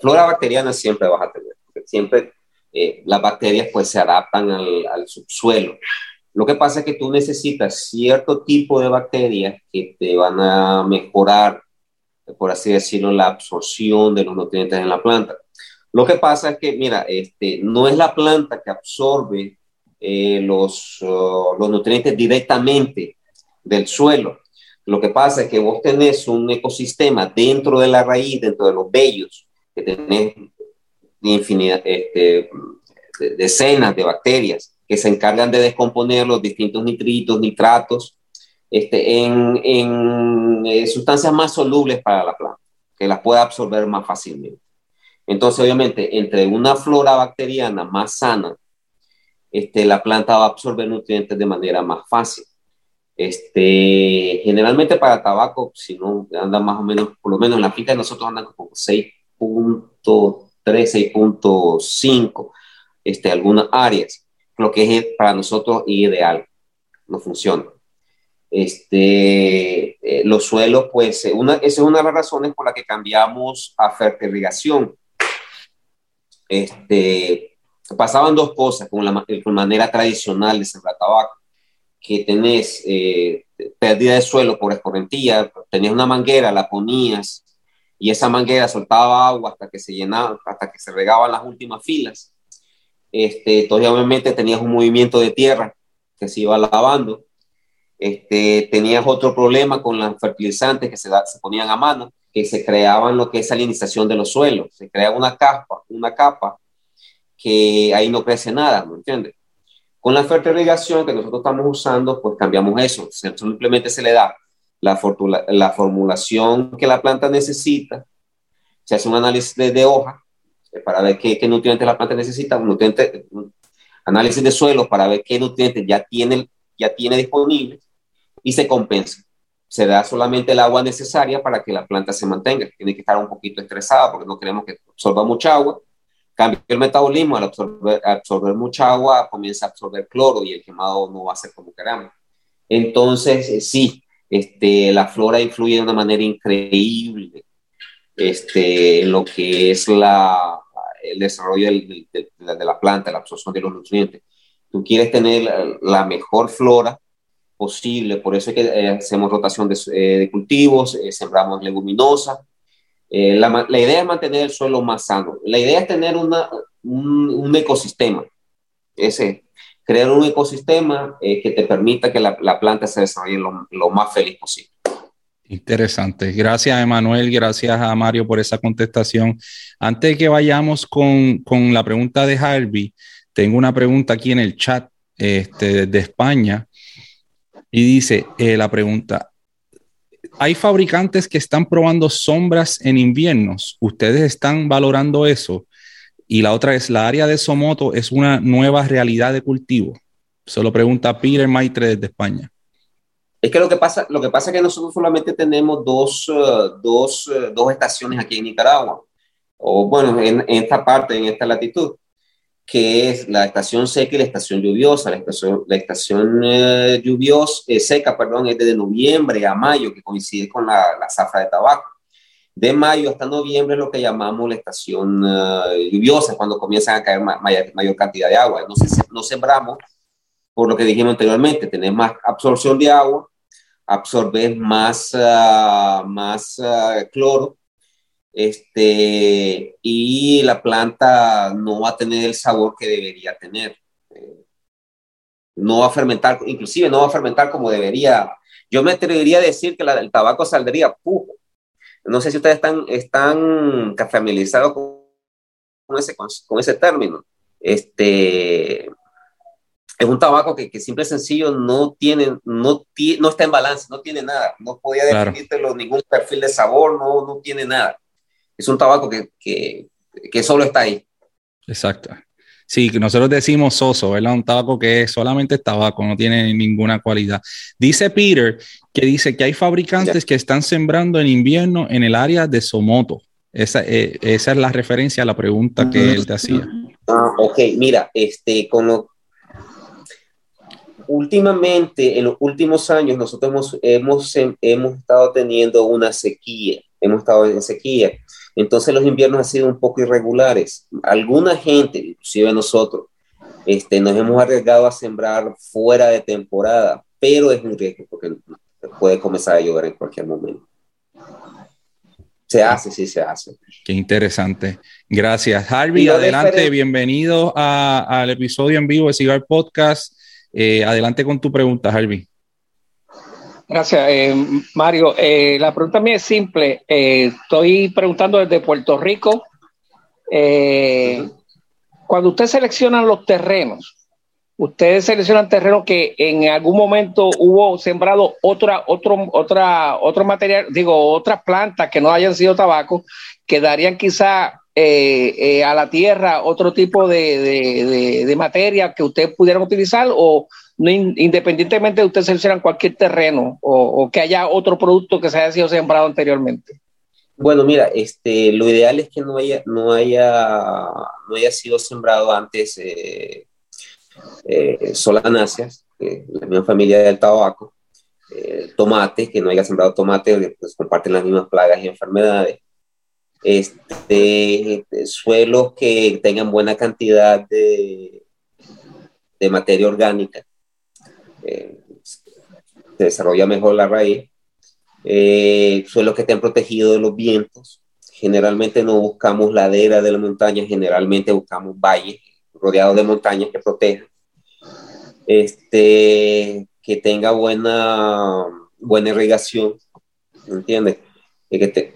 [SPEAKER 3] flora bacteriana siempre vas a tener, siempre eh, las bacterias pues se adaptan al, subsuelo. Lo que pasa es que tú necesitas cierto tipo de bacterias que te van a mejorar, por así decirlo, la absorción de los nutrientes en la planta. Lo que pasa es que, mira, este, no es la planta que absorbe eh, los, uh, los nutrientes directamente del suelo. Lo que pasa es que vos tenés un ecosistema dentro de la raíz, dentro de los vellos, que tenés infinidad, este, decenas de bacterias que se encargan de descomponer los distintos nitritos, nitratos, este, en, en eh, sustancias más solubles para la planta, que las pueda absorber más fácilmente. Entonces, obviamente, entre una flora bacteriana más sana, este, la planta va a absorber nutrientes de manera más fácil. Este, generalmente para tabaco, si no anda más o menos, por lo menos en la finca de nosotros andan como 6.3, 6.5, este, algunas áreas lo que es para nosotros ideal, no funciona. Este, eh, los suelos, pues, eh, una, esa es una de las razones por la que cambiamos a fertilización. Este, pasaban dos cosas con la con manera tradicional de sembrar tabaco, que tenés eh, pérdida de suelo por escorrentía, tenías una manguera, la ponías y esa manguera soltaba agua hasta que se llenaba, hasta que se regaban las últimas filas este, entonces, obviamente, tenías un movimiento de tierra que se iba lavando. Este, tenías otro problema con los fertilizantes que se, ponían a mano, que se creaban lo que es salinización de los suelos. Se crea una capa, una capa que ahí no crece nada, ¿me entiendes? Con la fertilización que nosotros estamos usando, pues cambiamos eso. Simplemente se le da la, la formulación que la planta necesita, se hace un análisis de, hoja este, para ver qué, qué, nutrientes la planta necesita, un nutriente, análisis de suelo para ver qué nutrientes ya tiene, ya tiene disponibles y se compensa. Se da solamente el agua necesaria para que la planta se mantenga. Tiene que estar un poquito estresada porque no queremos que absorba mucha agua. Cambia el metabolismo, al absorber, absorber mucha agua comienza a absorber cloro y el quemado no va a ser como queramos. Entonces, eh, sí, este, la flora influye de una manera increíble este, en lo que es la, el desarrollo de, de, la planta, la absorción de los nutrientes. Tú quieres tener la, mejor flora posible, por eso es que eh, hacemos rotación de, eh, de cultivos, eh, sembramos leguminosas. La, la, idea es mantener el suelo más sano. La idea es tener una, un, un ecosistema, ese, crear un ecosistema que te permita que la, la planta se desarrolle lo, lo más feliz posible.
[SPEAKER 1] Interesante. Gracias, Emanuel. Gracias a Mario por esa contestación. Antes de que vayamos con, con la pregunta de Harvey, tengo una pregunta aquí en el chat este, de España y dice eh, la pregunta, ¿hay fabricantes que están probando sombras en inviernos? ¿Ustedes están valorando eso? Y la otra es, ¿la área de Somoto es una nueva realidad de cultivo? Se lo pregunta Peter Maitre desde España.
[SPEAKER 3] Es que lo que pasa, lo que pasa es que nosotros solamente tenemos dos, uh, dos, uh, dos estaciones aquí en Nicaragua. o bueno, en, esta parte, en esta latitud, que es la estación seca y la estación lluviosa. La estación, la estación eh, lluviosa, eh, seca, perdón, es desde noviembre a mayo, que coincide con la, la zafra de tabaco. De mayo hasta noviembre es lo que llamamos la estación eh, lluviosa, cuando comienzan a caer mayor, cantidad de agua. No, no sembramos, por lo que dijimos anteriormente, tener más absorción de agua, absorber más, ah, más ah, cloro, este, y la planta no va a tener el sabor que debería tener. no va a fermentar, inclusive no va a fermentar como debería. Yo me atrevería a decir que el tabaco saldría pujo. No sé si ustedes están, están familiarizados con, ese, con, ese término. Este, es un tabaco que, que simple y sencillo no tiene, no, no está en balance, no tiene nada. No podía definirlo ningún perfil de sabor, no, no tiene nada es un tabaco que, que, que solo está ahí.
[SPEAKER 1] Exacto. Sí, que nosotros decimos soso, ¿verdad? Un tabaco que es solamente tabaco, no tiene ninguna cualidad. Dice Peter que dice que hay fabricantes que están sembrando en invierno en el área de Somoto. Esa, eh, esa es la referencia a la pregunta que él te hacía.
[SPEAKER 3] Ah, ok, mira, este, con lo... Últimamente, en los últimos años, nosotros hemos, hemos, hemos estado teniendo una sequía, hemos estado en sequía. Entonces los inviernos han sido un poco irregulares. Alguna gente, inclusive nosotros, este, nos hemos arriesgado a sembrar fuera de temporada, pero es un riesgo porque puede comenzar a llover en cualquier momento. Se hace, sí se hace.
[SPEAKER 1] Qué interesante. Gracias. Harvey, adelante, bienvenido al episodio en vivo de Cigar Podcast. Eh, adelante con tu pregunta, Harvey.
[SPEAKER 5] Gracias, eh, Mario. Eh, la pregunta mía es simple. Eh, estoy preguntando desde Puerto Rico. cuando usted selecciona los terrenos, ustedes seleccionan terrenos que en algún momento hubo sembrado otra, otro, otra, otro material, digo, otras plantas que no hayan sido tabaco, que darían quizá a la tierra otro tipo de, de materia que ustedes pudieran utilizar o independientemente de usted seleccionar cualquier terreno o, que haya otro producto que se haya sido sembrado anteriormente?
[SPEAKER 3] Bueno, mira, este, lo ideal es que no haya, no haya, no haya sido sembrado antes eh, eh, solanáceas, la misma familia del tabaco, eh, tomate, que no haya sembrado tomate, pues comparten las mismas plagas y enfermedades. Este, suelos que tengan buena cantidad de, de materia orgánica, eh, se desarrolla mejor la raíz. Eh, suelos que estén protegidos de los vientos. Generalmente no buscamos ladera de la montaña, generalmente buscamos valles rodeados de montañas que protejan. Este, que tenga buena, buena irrigación, ¿entiendes? Que,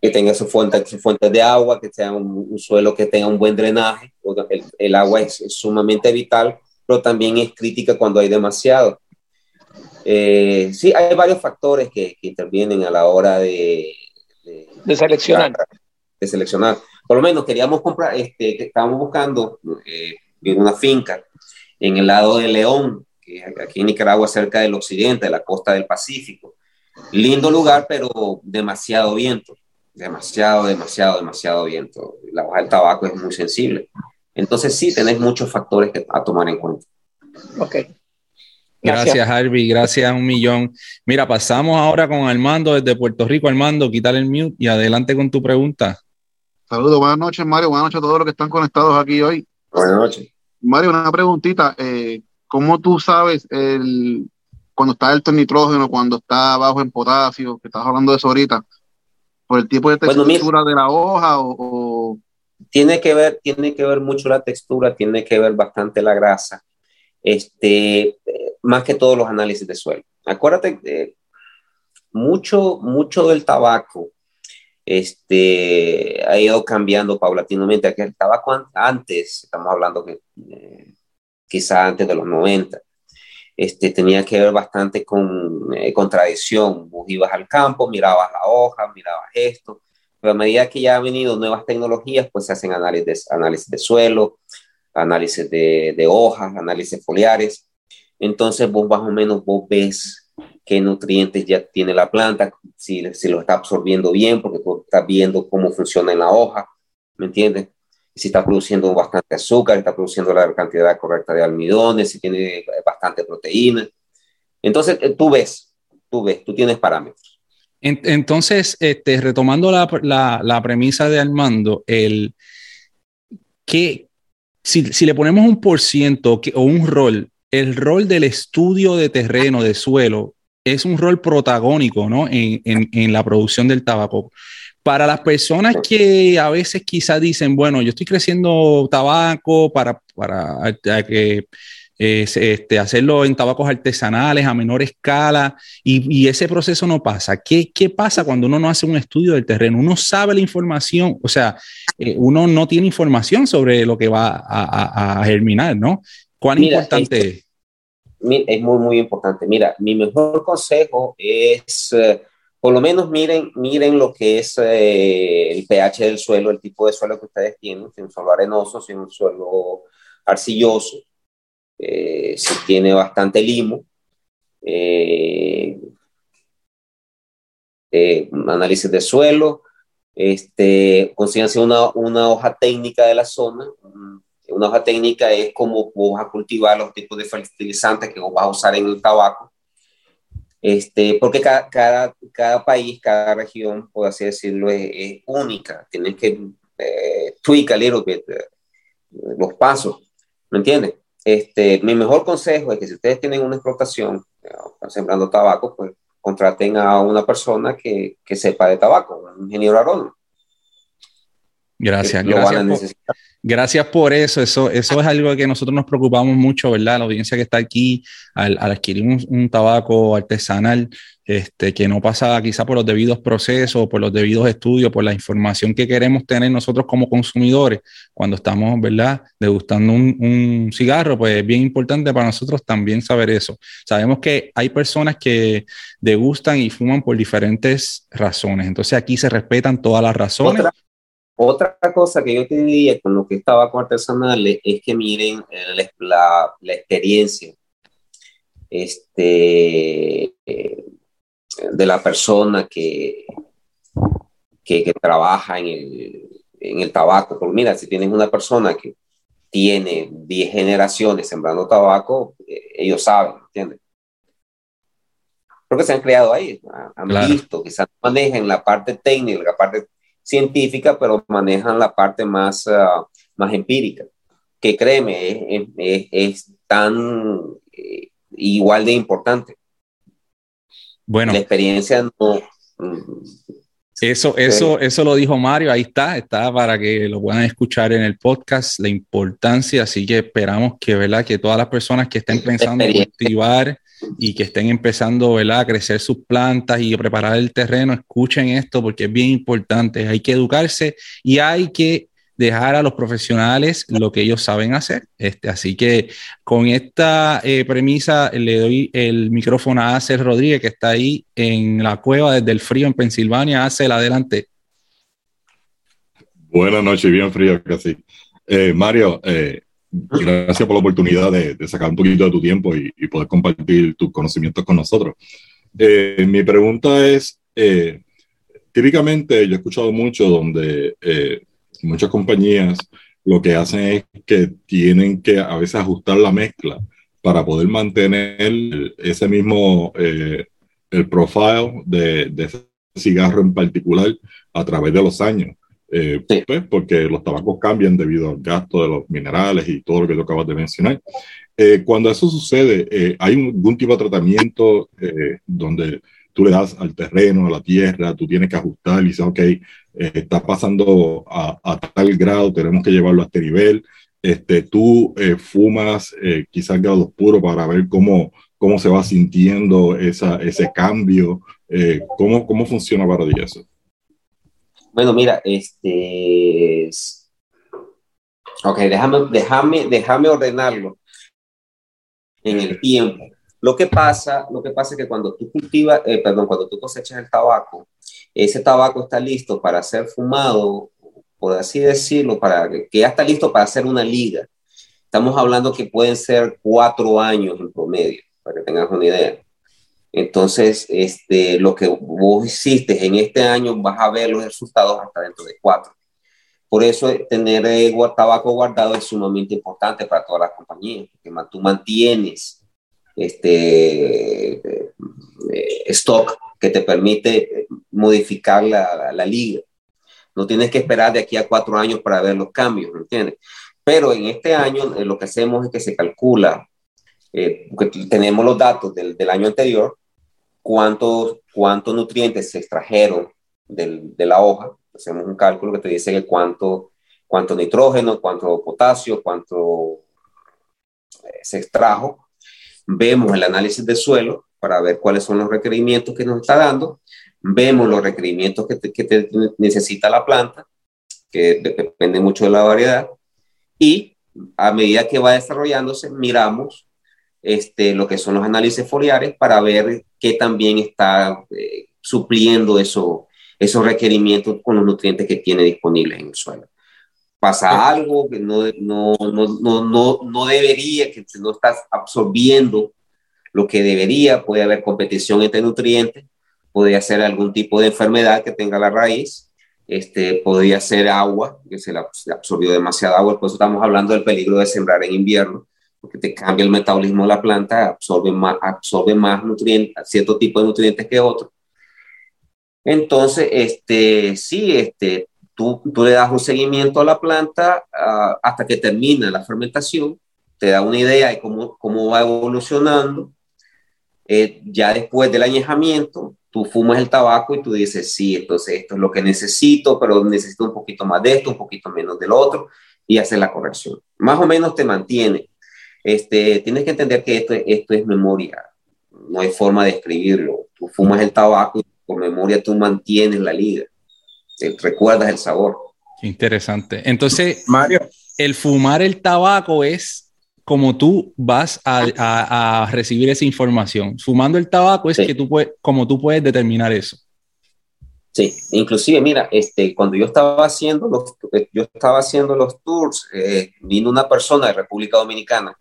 [SPEAKER 3] que tenga su fuente, su fuente de agua, que sea un, suelo que tenga un buen drenaje. El, el agua es, sumamente vital pero también es crítica cuando hay demasiado. Eh, sí, hay varios factores que, intervienen a la hora de,
[SPEAKER 5] de, seleccionar.
[SPEAKER 3] De seleccionar. Por lo menos queríamos comprar, este, estábamos buscando eh, una finca en el lado de León, que aquí en Nicaragua, cerca del occidente, de la costa del Pacífico. Lindo lugar, pero demasiado viento. Demasiado, demasiado, demasiado viento. La hoja del tabaco es muy sensible. Entonces sí, tenés muchos factores que, a tomar en cuenta.
[SPEAKER 5] Ok.
[SPEAKER 1] Gracias, gracias, Harvey. Gracias un millón. Mira, pasamos ahora con Armando desde Puerto Rico. Armando, quítale el mute y adelante con tu pregunta.
[SPEAKER 6] Saludos, buenas noches, Mario. Buenas noches a todos los que están conectados aquí hoy.
[SPEAKER 3] Buenas noches.
[SPEAKER 6] Mario, una preguntita. Eh, ¿Cómo tú sabes el, cuando está el nitrógeno, cuando está bajo en potasio, que estás hablando de eso ahorita? ¿Por el tipo de textura de la hoja o
[SPEAKER 3] tiene que ver, tiene que ver mucho la textura, tiene que ver bastante la grasa, este, más que todos los análisis de suelo. Acuérdate, eh, mucho, mucho del tabaco este, ha ido cambiando paulatinamente. Aquí el tabaco antes, estamos hablando que eh, quizá antes de los 90, este, tenía que ver bastante con, eh, con tradición. Vos ibas al campo, mirabas la hoja, mirabas esto, pero a medida que ya han venido nuevas tecnologías, pues se hacen análisis análisis de suelo, análisis de, de hojas, análisis foliares. Entonces vos más o menos vos ves qué nutrientes ya tiene la planta, si, si lo está absorbiendo bien, porque tú estás viendo cómo funciona en la hoja, ¿me entiendes? Si está produciendo bastante azúcar, está produciendo la cantidad correcta de almidones, si tiene bastante proteína. Entonces, eh, tú ves, tú ves, tú tienes parámetros.
[SPEAKER 1] Entonces, este, retomando la, la, la, premisa de Armando, el que si, si le ponemos un por ciento o un rol, el rol del estudio de terreno, de suelo, es un rol protagónico ¿no? en, en, en la producción del tabaco. Para las personas que a veces quizás dicen, bueno, yo estoy creciendo tabaco para, para que este, hacerlo en tabacos artesanales a menor escala y, ese proceso no pasa. ¿Qué, ¿Qué, pasa cuando uno no hace un estudio del terreno? Uno sabe la información, o sea, eh, uno no tiene información sobre lo que va a, germinar, ¿no? ¿Cuán importante
[SPEAKER 3] es? Es muy, muy importante. Mira, mi mejor consejo es, eh, por lo menos miren, miren lo que es eh, el pH del suelo, el tipo de suelo que ustedes tienen, si es un suelo arenoso, si es un suelo arcilloso eh, si tiene bastante limo. Eh, eh, análisis de suelo, este, consíganse una, una hoja técnica de la zona. Una hoja técnica es como vas a cultivar los tipos de fertilizantes que vas a usar en el tabaco. Este, porque cada, cada, cada país, cada región, por así decirlo, es, única. Tienes que eh, tweak a little bit los pasos, ¿me entiendes? Este, mi mejor consejo es que si ustedes tienen una explotación, eh, están sembrando tabaco, pues contraten a una persona que, que sepa de tabaco, un ingeniero agrónomo.
[SPEAKER 1] Gracias, gracias. Gracias por eso. Eso, eso es algo que nosotros nos preocupamos mucho, ¿verdad? La audiencia que está aquí al, adquirir un, tabaco artesanal, este, que no pasa quizá por los debidos procesos, por los debidos estudios, por la información que queremos tener nosotros como consumidores cuando estamos, ¿verdad? Degustando un, cigarro, pues es bien importante para nosotros también saber eso. Sabemos que hay personas que degustan y fuman por diferentes razones. Entonces aquí se respetan todas las razones.
[SPEAKER 3] Otra cosa que yo te diría con lo que es tabaco artesanal es que miren eh, la, la, experiencia este, de la persona que, que, trabaja en el, en el, tabaco. Porque mira, si tienes una persona que tiene 10 generaciones sembrando tabaco, eh, ellos saben, ¿entiendes? Porque se han creado ahí, han visto, quizás manejen la parte técnica, la parte científica, pero manejan la parte más, ah, más empírica, que créeme, es, es, tan eh, igual de importante.
[SPEAKER 1] Bueno.
[SPEAKER 3] La experiencia no...
[SPEAKER 1] Mm, eso, eso, eso lo dijo Mario, ahí está, está para que lo puedan escuchar en el podcast, la importancia, así que esperamos que, ¿verdad? que todas las personas que estén pensando en cultivar y que estén empezando ¿verdad? a crecer sus plantas y a preparar el terreno, escuchen esto porque es bien importante. Hay que educarse y hay que dejar a los profesionales lo que ellos saben hacer. Este, así que con esta eh, premisa le doy el micrófono a Acer Rodríguez, que está ahí en la cueva desde el frío en Pensilvania. Acer, adelante.
[SPEAKER 7] Buenas noches, bien frío casi. Eh, Mario, eh, Gracias por la oportunidad de, sacar un poquito de tu tiempo y, poder compartir tus conocimientos con nosotros. Eh, mi pregunta es, típicamente yo he escuchado mucho donde muchas compañías lo que hacen es que tienen que a veces ajustar la mezcla para poder mantener ese mismo, el profile de, de ese cigarro en particular a través de los años. Eh, pues, porque los tabacos cambian debido al gasto de los minerales y todo lo que tú acabas de mencionar. Eh, cuando eso sucede, eh, ¿hay algún tipo de tratamiento donde tú le das al terreno, a la tierra, tú tienes que ajustar y dices, ok, está pasando a, tal grado, tenemos que llevarlo a este nivel? Este, tú fumas quizás grados puros para ver cómo, cómo se va sintiendo esa, ese cambio, ¿cómo, ¿cómo funciona para ti eso?
[SPEAKER 3] Bueno, mira, este. Ok, déjame, déjame, déjame ordenarlo en el tiempo. Lo que pasa, lo que pasa es que cuando tú cultivas, eh, perdón, cuando tú cosechas el tabaco, ese tabaco está listo para ser fumado, por así decirlo, para que ya está listo para hacer una liga. Estamos hablando que pueden ser cuatro años en promedio, para que tengas una idea. Entonces, este, lo que vos hiciste en este año, vas a ver los resultados hasta dentro de cuatro. Por eso tener el tabaco guardado es sumamente importante para todas las compañías, porque tú mantienes este eh, stock que te permite modificar la, la, liga. No tienes que esperar de aquí a cuatro años para ver los cambios, ¿me entiendes? Pero en este año eh, lo que hacemos es que se calcula, eh, tenemos los datos del, del año anterior, cuántos, cuántos nutrientes se extrajeron del, de la hoja. Hacemos un cálculo que te dice que cuánto, cuánto nitrógeno, cuánto potasio, cuánto eh, se extrajo. Vemos el análisis del suelo para ver cuáles son los requerimientos que nos está dando. Vemos los requerimientos que, que necesita la planta, que depende mucho de la variedad. Y a medida que va desarrollándose, miramos este, lo que son los análisis foliares para ver qué también está eh, supliendo eso, esos requerimientos con los nutrientes que tiene disponibles en el suelo. Pasa algo que no, no, no, no, no debería, que no estás absorbiendo lo que debería, puede haber competición entre nutrientes, podría ser algún tipo de enfermedad que tenga la raíz, este, podría ser agua, que se, la, absorbió demasiada agua, por eso estamos hablando del peligro de sembrar en invierno, porque te cambia el metabolismo de la planta, absorbe más, absorbe más nutrientes, cierto tipo de nutrientes que otros. Entonces, este, sí, este, tú, tú le das un seguimiento a la planta uh, hasta que termina la fermentación, te da una idea de cómo, cómo va evolucionando. Eh, ya después del añejamiento, tú fumas el tabaco y tú dices, sí, entonces esto es lo que necesito, pero necesito un poquito más de esto, un poquito menos del otro, y haces la corrección. Más o menos te mantiene. Este, tienes que entender que esto, esto es memoria, no hay forma de escribirlo. Tú fumas el tabaco y por memoria tú mantienes la liga, recuerdas el sabor.
[SPEAKER 1] Interesante. Entonces, Mario, el fumar el tabaco es como tú vas a, recibir esa información. Fumando el tabaco es que tú puedes, como tú puedes determinar eso.
[SPEAKER 3] Sí, inclusive, mira, este, cuando yo estaba haciendo los, yo estaba haciendo los tours, eh, vino una persona de República Dominicana,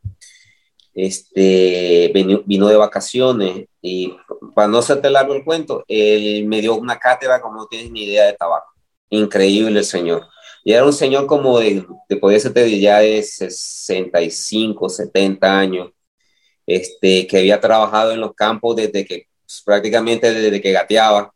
[SPEAKER 3] este, vino, vino, de vacaciones y para no hacerte largo el cuento, él me dio una cátedra como no tienes ni idea de tabaco. Increíble el señor. Y era un señor como de, de podía ser ya de 65, 70 años, este, que había trabajado en los campos desde que, pues, prácticamente desde que gateaba,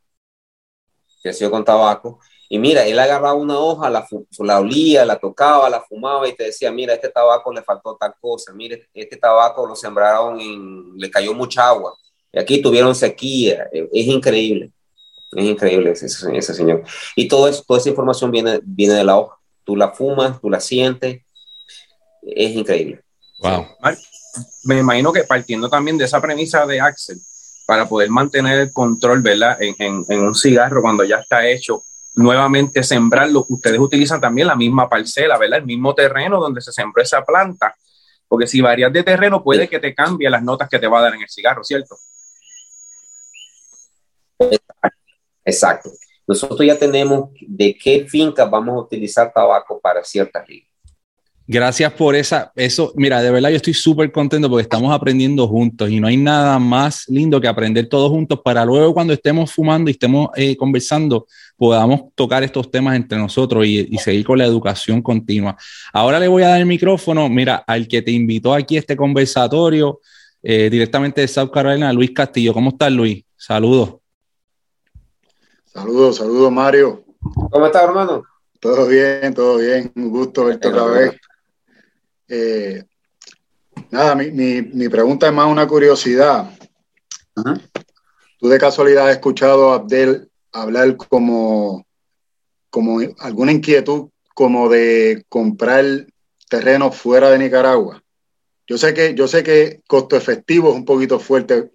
[SPEAKER 3] creció con tabaco. Y mira, él agarraba una hoja, la, la olía, la tocaba, la fumaba y te decía, mira, este tabaco le faltó tal cosa, mire, este tabaco lo sembraron, en, le cayó mucha agua, y aquí tuvieron sequía, es increíble. Es increíble ese, ese señor. Y todo eso, toda esa información viene, viene de la hoja. Tú la fumas, tú la sientes. Es increíble.
[SPEAKER 2] Wow. Me imagino que partiendo también de esa premisa de Axel, para poder mantener el control, ¿verdad? En, en, en un cigarro cuando ya está hecho, nuevamente sembrarlo. Ustedes utilizan también la misma parcela, ¿verdad? El mismo terreno donde se sembró esa planta. Porque si varias de terreno, puede que te cambie las notas que te va a dar en el cigarro, ¿cierto?
[SPEAKER 3] Exacto. Nosotros ya tenemos de qué finca vamos a utilizar tabaco para ciertas ligas.
[SPEAKER 1] Gracias por esa, eso, mira, de verdad yo estoy súper contento porque estamos aprendiendo juntos y no hay nada más lindo que aprender todos juntos para luego cuando estemos fumando y estemos eh, conversando podamos tocar estos temas entre nosotros y, seguir con la educación continua. Ahora le voy a dar el micrófono, mira, al que te invitó aquí a este conversatorio eh, directamente de South Carolina, Luis Castillo. ¿Cómo estás, Luis? Saludos.
[SPEAKER 8] Saludos, saludos Mario.
[SPEAKER 3] ¿Cómo estás, hermano?
[SPEAKER 8] Todo bien, todo bien. Un gusto verte otra vez. Eh, nada, mi, mi, pregunta es más una curiosidad. ¿Tú de casualidad has escuchado a Abdel hablar como, como alguna inquietud como de comprar terreno fuera de Nicaragua? Yo sé que, yo sé que costo efectivo es un poquito fuerte.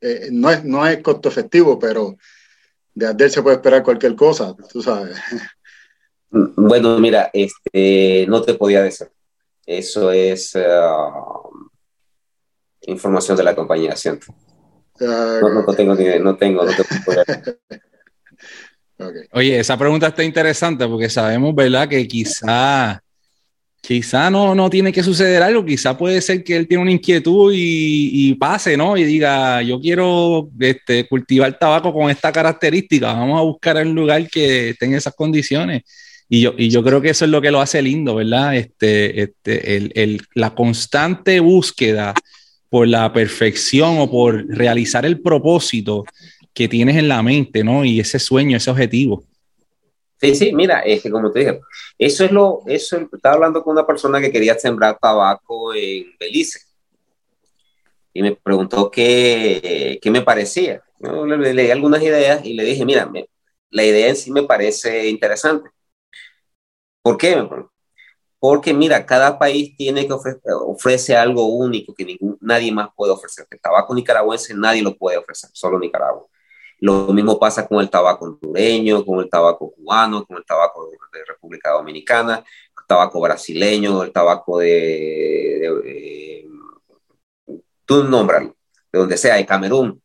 [SPEAKER 8] Eh, no, es, no es costo efectivo, pero de Adel se puede esperar cualquier cosa, tú sabes.
[SPEAKER 3] Bueno, mira, este, no te podía decir. Eso es uh, información de la compañía, siento. Ah, no, no, tengo ni no tengo, no te puedo
[SPEAKER 1] okay. Oye, esa pregunta está interesante porque sabemos, ¿verdad? Que quizá quizá no, no tiene que suceder algo, quizá puede ser que él tiene una inquietud y, pase, ¿no? Y diga, yo quiero este, cultivar tabaco con esta característica, vamos a buscar un lugar que tenga esas condiciones. Y yo, y yo creo que eso es lo que lo hace lindo, ¿verdad? Este, este, el, el, la constante búsqueda por la perfección o por realizar el propósito que tienes en la mente, ¿no? Y ese sueño, ese objetivo.
[SPEAKER 3] Sí, sí, mira, es que como te dije, eso es lo, eso, estaba hablando con una persona que quería sembrar tabaco en Belice y me preguntó qué, qué me parecía. Le, leí algunas ideas y le dije, mira, la idea en sí me parece interesante. ¿Por qué? Porque mira, cada país tiene que ofrecer ofrece algo único que ningún, nadie más puede ofrecer. El tabaco nicaragüense nadie lo puede ofrecer, solo Nicaragua. Lo mismo pasa con el tabaco hondureño, con el tabaco cubano, con el tabaco de, República Dominicana, el tabaco brasileño, el tabaco de, tú nómbralo, de donde sea, de Camerún.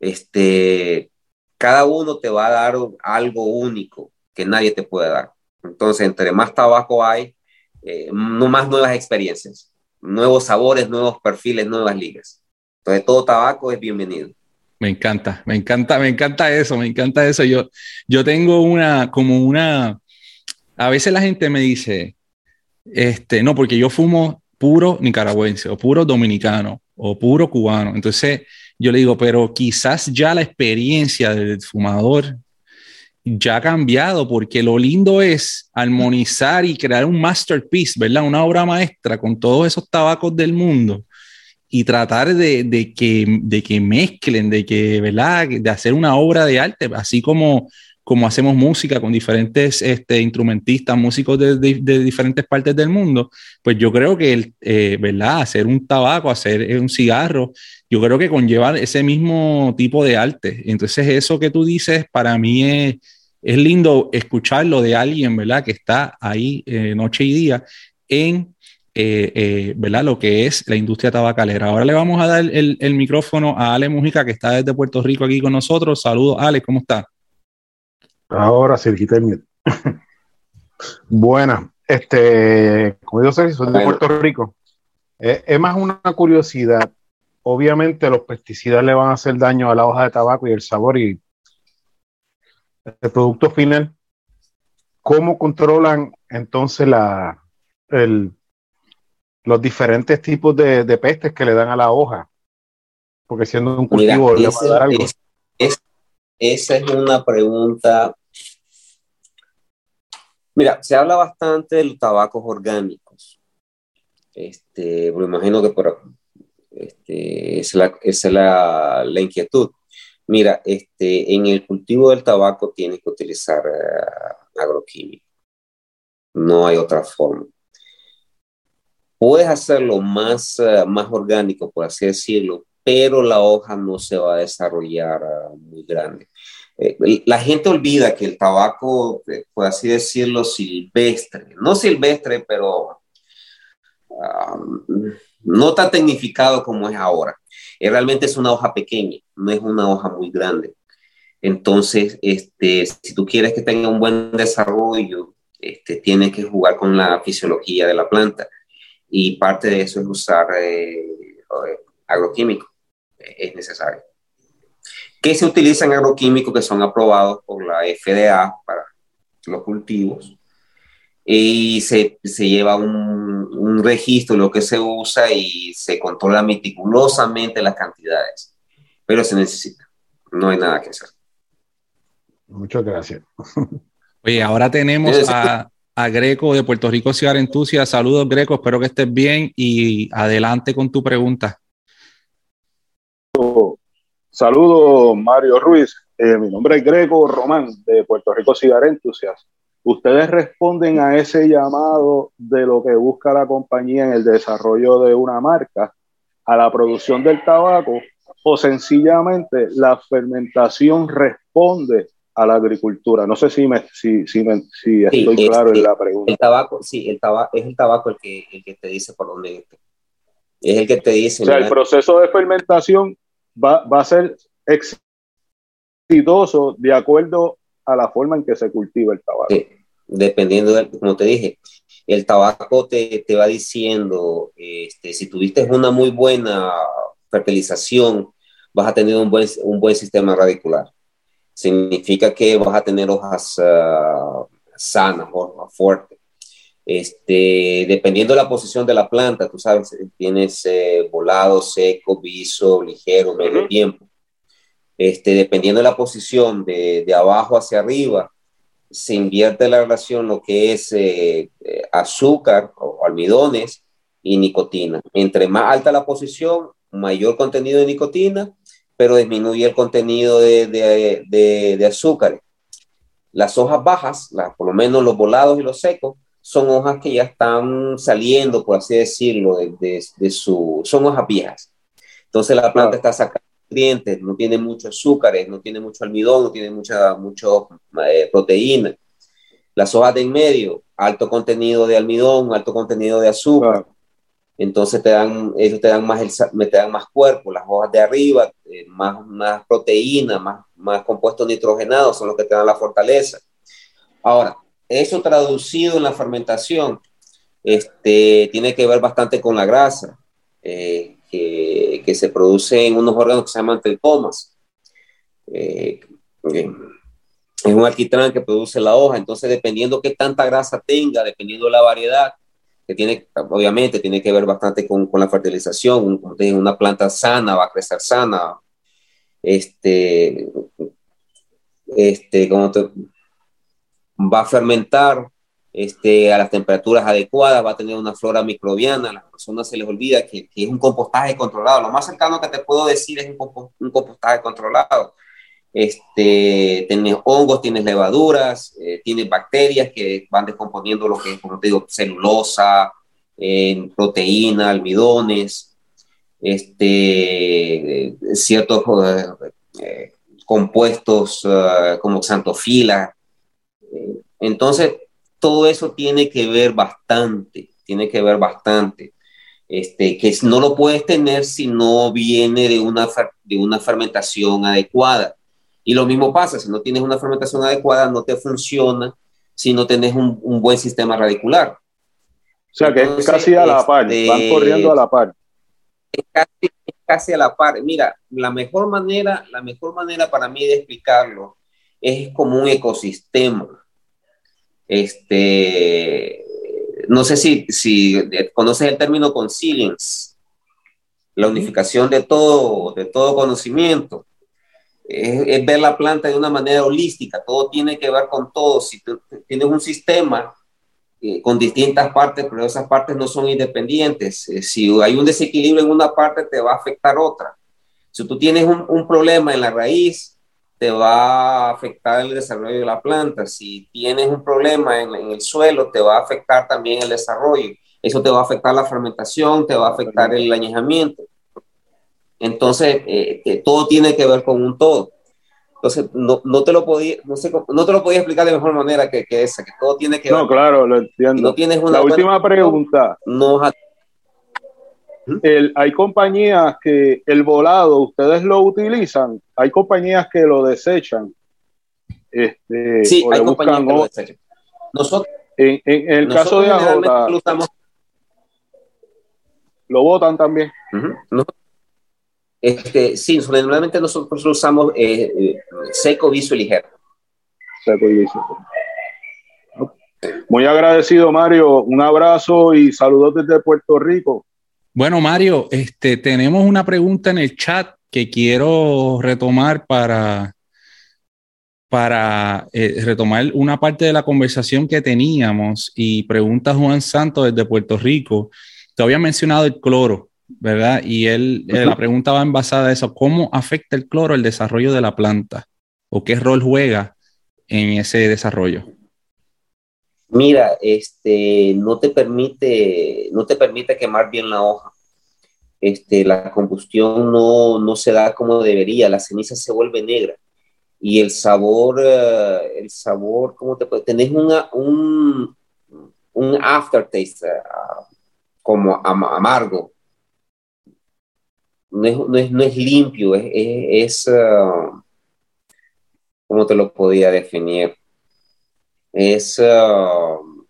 [SPEAKER 3] Este, cada uno te va a dar algo único que nadie te puede dar. Entonces, entre más tabaco hay, eh, más nuevas experiencias, nuevos sabores, nuevos perfiles, nuevas ligas. Entonces, todo tabaco es bienvenido.
[SPEAKER 1] Me encanta, me encanta, me encanta eso, me encanta eso. Yo, yo tengo una, como una, a veces la gente me dice, este, no, porque yo fumo puro nicaragüense o puro dominicano o puro cubano. Entonces yo le digo, pero quizás ya la experiencia del fumador ya ha cambiado porque lo lindo es armonizar y crear un masterpiece, ¿verdad? Una obra maestra con todos esos tabacos del mundo y tratar de, de, que, de que mezclen, de que, ¿verdad? De hacer una obra de arte, así como, como hacemos música con diferentes este, instrumentistas, músicos de, de, diferentes partes del mundo, pues yo creo que, el, eh, ¿verdad? Hacer un tabaco, hacer eh, un cigarro, yo creo que conlleva ese mismo tipo de arte. Entonces eso que tú dices, para mí es, es lindo escucharlo de alguien, ¿verdad? Que está ahí eh, noche y día en eh, eh, ¿verdad? Lo que es la industria tabacalera. Ahora le vamos a dar el, el, micrófono a Ale Mujica, que está desde Puerto Rico aquí con nosotros. Saludos, Ale, ¿cómo está?
[SPEAKER 9] Ahora sí, quité el miedo. Buena, este, como digo, soy de Puerto Rico. Eh, es más una curiosidad. Obviamente los pesticidas le van a hacer daño a la hoja de tabaco y el sabor y el producto final. ¿Cómo controlan entonces la, el, los diferentes tipos de, pestes que le dan a la hoja. Porque siendo un cultivo le va a dar algo.
[SPEAKER 3] esa es una pregunta. Mira, se habla bastante de los tabacos orgánicos. Este, me imagino que por este, esa es, la, la, inquietud. Mira, este, en el cultivo del tabaco tienes que utilizar uh, agroquímico. No hay otra forma. Puedes hacerlo más, eh, más orgánico, por así decirlo, pero la hoja no se va a desarrollar ah, muy grande. Eh, la gente olvida que el tabaco, eh, por así decirlo, silvestre, no silvestre, pero no tan tecnificado como es ahora. realmente es una hoja pequeña, no es una hoja muy grande. Entonces, este, si tú quieres que tenga un buen desarrollo, este, tienes que jugar con la fisiología de la planta y parte de eso es usar eh, agroquímicos, es necesario. ¿Qué se utilizan agroquímicos que son aprobados por la FDA para los cultivos? Y se, se lleva un, un, registro de lo que se usa y se controla meticulosamente las cantidades, pero se necesita, no hay nada que hacer.
[SPEAKER 9] Muchas gracias.
[SPEAKER 1] Oye, ahora tenemos a, a Greco de Puerto Rico Ciudad Entusia. Saludos, Greco, espero que estés bien y adelante con tu pregunta.
[SPEAKER 10] Saludos, Mario Ruiz. Eh, mi nombre es Greco Román de Puerto Rico Entusias. ¿Ustedes responden a ese llamado de lo que busca la compañía en el desarrollo de una marca, a la producción del tabaco, o sencillamente la fermentación responde a la agricultura. No sé si, me, si, si, si estoy claro en la pregunta.
[SPEAKER 3] El tabaco, sí, el tabaco, es el tabaco el que, el que te dice por dónde. Es el que te dice.
[SPEAKER 10] O sea, el proceso de fermentación va, va a ser exitoso de acuerdo a la forma en que se cultiva el tabaco.
[SPEAKER 3] dependiendo, de, como te dije, el tabaco te, te va diciendo, este, si tuviste una muy buena fertilización, vas a tener un buen, un buen sistema radicular. Significa que vas a tener hojas uh, sanas, hojas fuertes. Este, dependiendo de la posición de la planta, tú sabes, tienes eh, volado, seco, viso, ligero, medio tiempo. Este, dependiendo de la posición de, de, abajo hacia arriba, se invierte la relación lo que es eh, eh, azúcar o almidones y nicotina. Entre más alta la posición, mayor contenido de nicotina, pero disminuye el contenido de, de, de, de azúcares. Las hojas bajas, por lo menos los volados y los secos, son hojas que ya están saliendo, por así decirlo, de, de su, son hojas viejas. Entonces la planta está sacando nutrientes, no tiene mucho azúcares, no tiene mucho almidón, no tiene mucha mucho, eh, proteína. Las hojas de en medio, alto contenido de almidón, alto contenido de azúcar. Entonces te dan, ellos te dan más, el, te dan más cuerpo, las hojas de arriba, eh, más, más proteína, más, más compuestos nitrogenados son los que te dan la fortaleza. Ahora, eso traducido en la fermentación este, tiene que ver bastante con la grasa eh, que, que, se produce en unos órganos que se llaman tricomas. Eh, eh, es un alquitrán que produce la hoja, entonces dependiendo qué tanta grasa tenga, dependiendo de la variedad, tiene, obviamente tiene que ver bastante con, con la fertilización, una planta sana va a crecer sana, este, este, como te, va a fermentar este, a las temperaturas adecuadas, va a tener una flora microbiana, a las personas se les olvida que, que, es un compostaje controlado. Lo más cercano que te puedo decir es un compostaje controlado. Este, tienes hongos, tienes levaduras, eh, tienes bacterias que van descomponiendo lo que es, como te digo, celulosa, eh, proteína, almidones, este, ciertos eh, compuestos uh, como xantofila, entonces, todo eso tiene que ver bastante, tiene que ver bastante. Este, que no lo puedes tener si no viene de una, de una fermentación adecuada. Y lo mismo pasa, si no tienes una fermentación adecuada, no te funciona si no tienes un, un buen sistema radicular.
[SPEAKER 10] O sea, que es casi a la par, este, van corriendo a la par.
[SPEAKER 3] Es casi, es casi a la par. Mira, la mejor manera, la mejor manera para mí de explicarlo es como un ecosistema. Este, no sé si, si conoces el término consilience, la unificación de todo, de todo conocimiento. Es, ver la planta de una manera holística, todo tiene que ver con todo. Si tú tienes un sistema eh, con distintas partes, pero esas partes no son independientes, eh, si hay un desequilibrio en una parte, te va a afectar otra. Si tú tienes un, un problema en la raíz, te va a afectar el desarrollo de la planta. Si tienes un problema en, el suelo, te va a afectar también el desarrollo. Eso te va a afectar la fermentación, te va a afectar el añejamiento. Entonces, eh, todo tiene que ver con un todo. Entonces, no, no te lo podía, no, sé, no te lo podía explicar de mejor manera que, que esa, que todo tiene que ver.
[SPEAKER 10] No, claro, lo entiendo.
[SPEAKER 3] no tienes una
[SPEAKER 10] la última pregunta.
[SPEAKER 3] No,
[SPEAKER 10] el, hay compañías que el volado ustedes lo utilizan, hay compañías que lo desechan. Este,
[SPEAKER 3] sí, hay compañías que lo desechan. Nosotros,
[SPEAKER 10] en, en el caso de Ajota, lo, lo botan también.
[SPEAKER 3] Uh -huh. no, este, sí, normalmente nosotros lo usamos eh, eh, seco, viso y ligero.
[SPEAKER 10] Seco y viso. Muy agradecido, Mario. Un abrazo y saludos desde Puerto Rico.
[SPEAKER 1] Bueno, Mario, este, tenemos una pregunta en el chat que quiero retomar para, para eh, retomar una parte de la conversación que teníamos y pregunta Juan Santos desde Puerto Rico. Te había mencionado el cloro, ¿verdad? Y él, uh -huh. la pregunta va envasada a eso. ¿Cómo afecta el cloro el desarrollo de la planta? ¿O qué rol juega en ese desarrollo?
[SPEAKER 3] Mira, este, no te permite, no te permite quemar bien la hoja. Este, la combustión no, no se da como debería, la ceniza se vuelve negra y el sabor, uh, el sabor, ¿cómo te puede? Tenés una, un, un aftertaste uh, como am amargo. No es, no es, no es limpio, es, es, es uh, ¿cómo te lo podía definir? es, uh,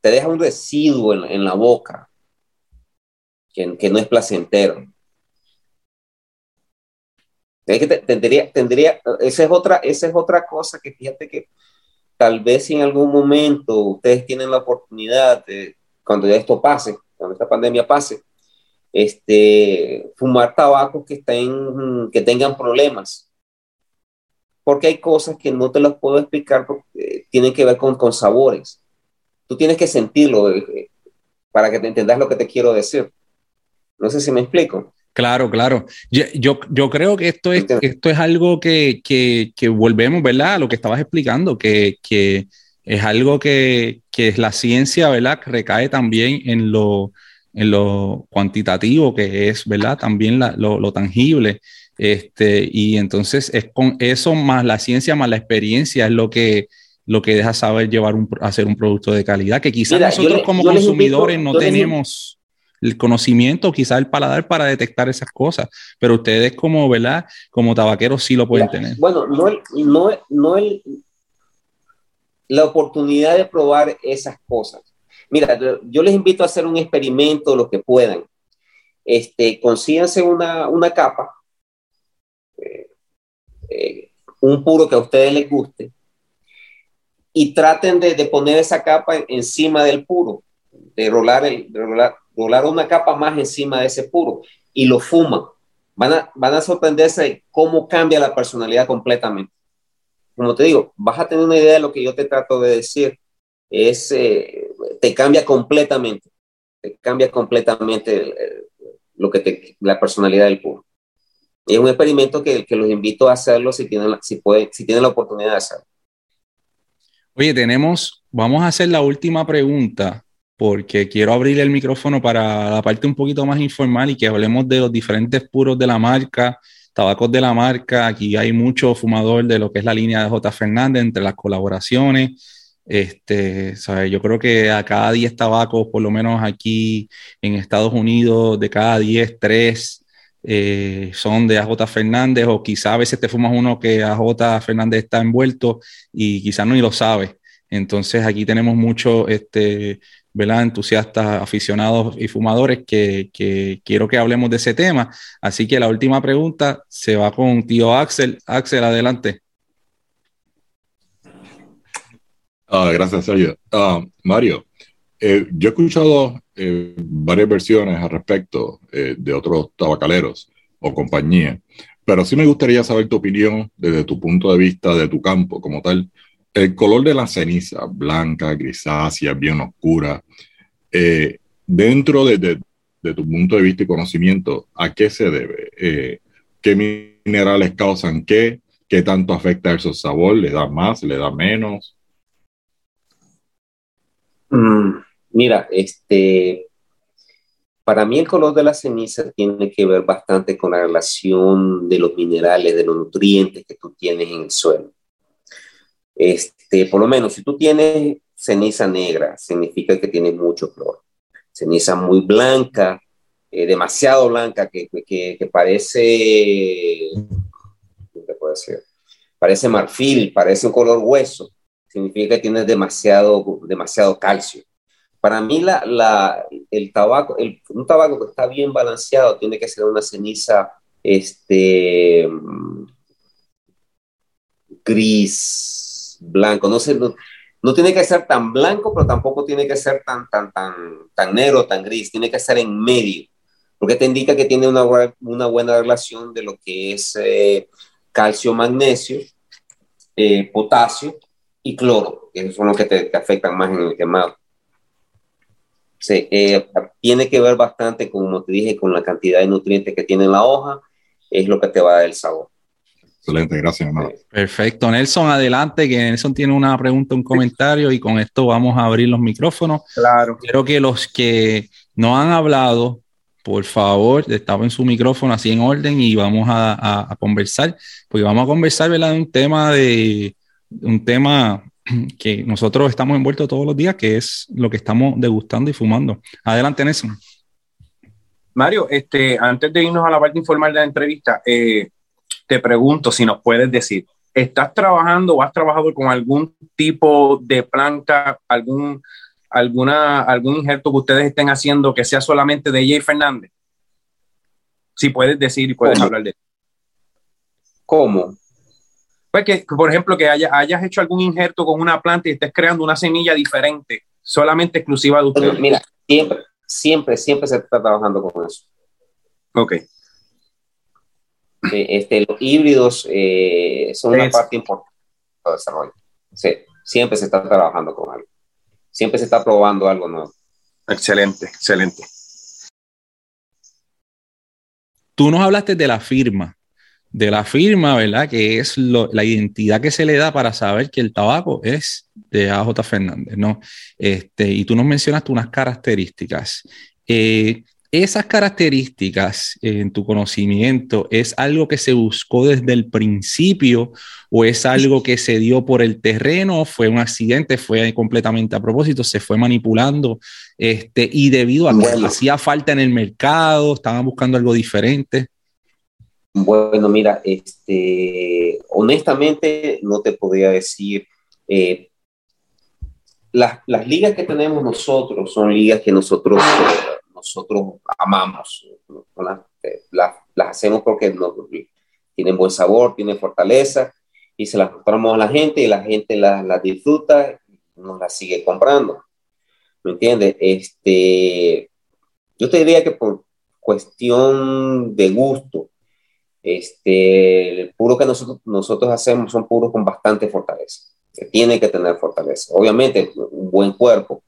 [SPEAKER 3] te deja un residuo en, la boca que, que, no es placentero. que tendría, tendría, esa es otra, esa es otra cosa que fíjate que tal vez en algún momento ustedes tienen la oportunidad de, cuando ya esto pase, cuando esta pandemia pase, este, fumar tabaco que, estén, que tengan problemas. Porque hay cosas que no te las puedo explicar porque tienen que ver con, con sabores. Tú tienes que sentirlo eh, para que te entendas lo que te quiero decir. No sé si me explico.
[SPEAKER 1] Claro, claro. Yo, yo, creo que esto es, esto es algo que, que, que, volvemos, ¿verdad? A lo que estabas explicando, que, que es algo que, que es la ciencia, ¿verdad? Recae también en lo, en lo cuantitativo, que es, ¿verdad? También lo, lo, tangible. Este, y entonces es con eso más la ciencia, más la experiencia, es lo que, lo que deja saber llevar un, hacer un producto de calidad, que quizás nosotros como consumidores no tenemos el conocimiento, quizás el paladar para detectar esas cosas, pero ustedes como, ¿verdad? Como tabaqueros sí lo pueden tener.
[SPEAKER 3] Bueno, no, no, no el, la oportunidad de probar esas cosas. Mira, yo les invito a hacer un experimento lo que puedan. Este, consíganse una, una capa, eh, eh, un puro que a ustedes les guste, y traten de, de poner esa capa encima del puro, de rolar, el, de rolar, rolar una capa más encima de ese puro y lo fuman. Van a, van a sorprenderse de cómo cambia la personalidad completamente. Como te digo, vas a tener una idea de lo que yo te trato de decir. Es, eh, te cambia completamente. Te cambia completamente lo que te, la personalidad del puro. es un experimento que, que, los invito a hacerlo si tienen, si, pueden, si tienen la oportunidad de hacerlo.
[SPEAKER 1] Oye, tenemos, vamos a hacer la última pregunta porque quiero abrir el micrófono para la parte un poquito más informal y que hablemos de los diferentes puros de la marca, tabacos de la marca. Aquí hay mucho fumador de lo que es la línea de J. Fernández entre las colaboraciones. Este, Yo creo que a cada 10 tabacos, por lo menos aquí en Estados Unidos, de cada 10, 3 eh, son de AJ Fernández, o quizá a veces te fumas uno que AJ Fernández está envuelto y quizás no ni lo sabe. Entonces aquí tenemos mucho este, entusiastas, aficionados y fumadores que, quiero que hablemos de ese tema. Así que la última pregunta se va con tío Axel. Axel, adelante.
[SPEAKER 7] Ah, gracias, Sergio. Ah, Mario, eh, yo he escuchado eh, varias versiones al respecto eh, de otros tabacaleros o compañías, pero sí me gustaría saber tu opinión desde tu punto de vista de tu campo como tal el color de la ceniza, blanca, grisácea, bien oscura, dentro de, tu punto de vista y conocimiento, ¿a qué se debe? ¿Qué minerales causan qué? ¿Qué tanto afecta a su sabor? ¿Le da más? ¿Le da menos?
[SPEAKER 3] Mm, mira, este, para mí el color de la ceniza tiene que ver bastante con la relación de los minerales, de los nutrientes que tú tienes en el suelo. Este, por lo menos, si tú tienes ceniza negra, significa que tiene mucho cloro. Ceniza muy blanca, eh, demasiado blanca, que, que, parece, ¿qué puede ser? Parece marfil, parece un color hueso, significa que tienes demasiado, demasiado calcio. Para mí, el tabaco, un tabaco que está bien balanceado tiene que ser una ceniza este, gris, blanco. No, sé, no, tiene que ser tan blanco, pero tampoco tiene que ser tan, tan, tan, tan negro, tan gris. Tiene que ser en medio, porque te indica que tiene una, una buena relación de lo que es eh, calcio, magnesio, eh, potasio y cloro, que son los que te, afectan más en el quemado. Eh, tiene que ver bastante, como te dije, con la cantidad de nutrientes que tiene la hoja, es lo que te va a dar el sabor.
[SPEAKER 7] Excelente, gracias, hermano.
[SPEAKER 1] Perfecto. Nelson, adelante, que Nelson tiene una pregunta, un comentario y con esto vamos a abrir los micrófonos.
[SPEAKER 2] Claro.
[SPEAKER 1] Quiero que los que no han hablado, por favor, estaba en su micrófono así en orden y vamos a, conversar, porque vamos a conversar, ¿verdad? De un tema de un tema que nosotros estamos envueltos todos los días, que es lo que estamos degustando y fumando. Adelante, Nelson.
[SPEAKER 2] Mario, este, antes de irnos a la parte informal de la entrevista, eh, te pregunto si nos puedes decir, ¿estás trabajando o has trabajado con algún tipo de planta, algún, alguna, algún injerto que ustedes estén haciendo que sea solamente de Jay Fernández? Si puedes decir y puedes hablar de eso.
[SPEAKER 3] ¿Cómo?
[SPEAKER 2] Pues que, por ejemplo, que hayas hecho algún injerto con una planta y estés creando una semilla diferente, solamente exclusiva de ustedes.
[SPEAKER 3] Mira, siempre, siempre, siempre se está trabajando con eso.
[SPEAKER 2] Ok.
[SPEAKER 3] Este, los híbridos eh, son una parte importante del desarrollo. siempre se está trabajando con algo. Siempre se está probando algo nuevo.
[SPEAKER 2] Excelente, excelente.
[SPEAKER 1] Tú nos hablaste de la firma, de la firma, ¿verdad? Que es la identidad que se le da para saber que el tabaco es de AJ Fernández, ¿no? Este, y tú nos mencionaste unas características. Eh, esas características en tu conocimiento es algo que se buscó desde el principio o es algo que se dio por el terreno, fue un accidente, fue completamente a propósito, se fue manipulando este, y debido a que hacía falta en el mercado, estaban buscando algo diferente.
[SPEAKER 3] Bueno, mira, este, honestamente no te podría decir. Eh, las, las, ligas que tenemos nosotros son ligas que nosotros nosotros amamos. Eh, las, hacemos porque tienen buen sabor, tienen fortaleza y se las mostramos a la gente y la gente las, disfruta y nos las sigue comprando. ¿Me entiendes? Este, yo te diría que por cuestión de gusto, este, el puro que nosotros, nosotros hacemos son puros con bastante fortaleza. Que tiene que tener fortaleza. Obviamente, un buen cuerpo,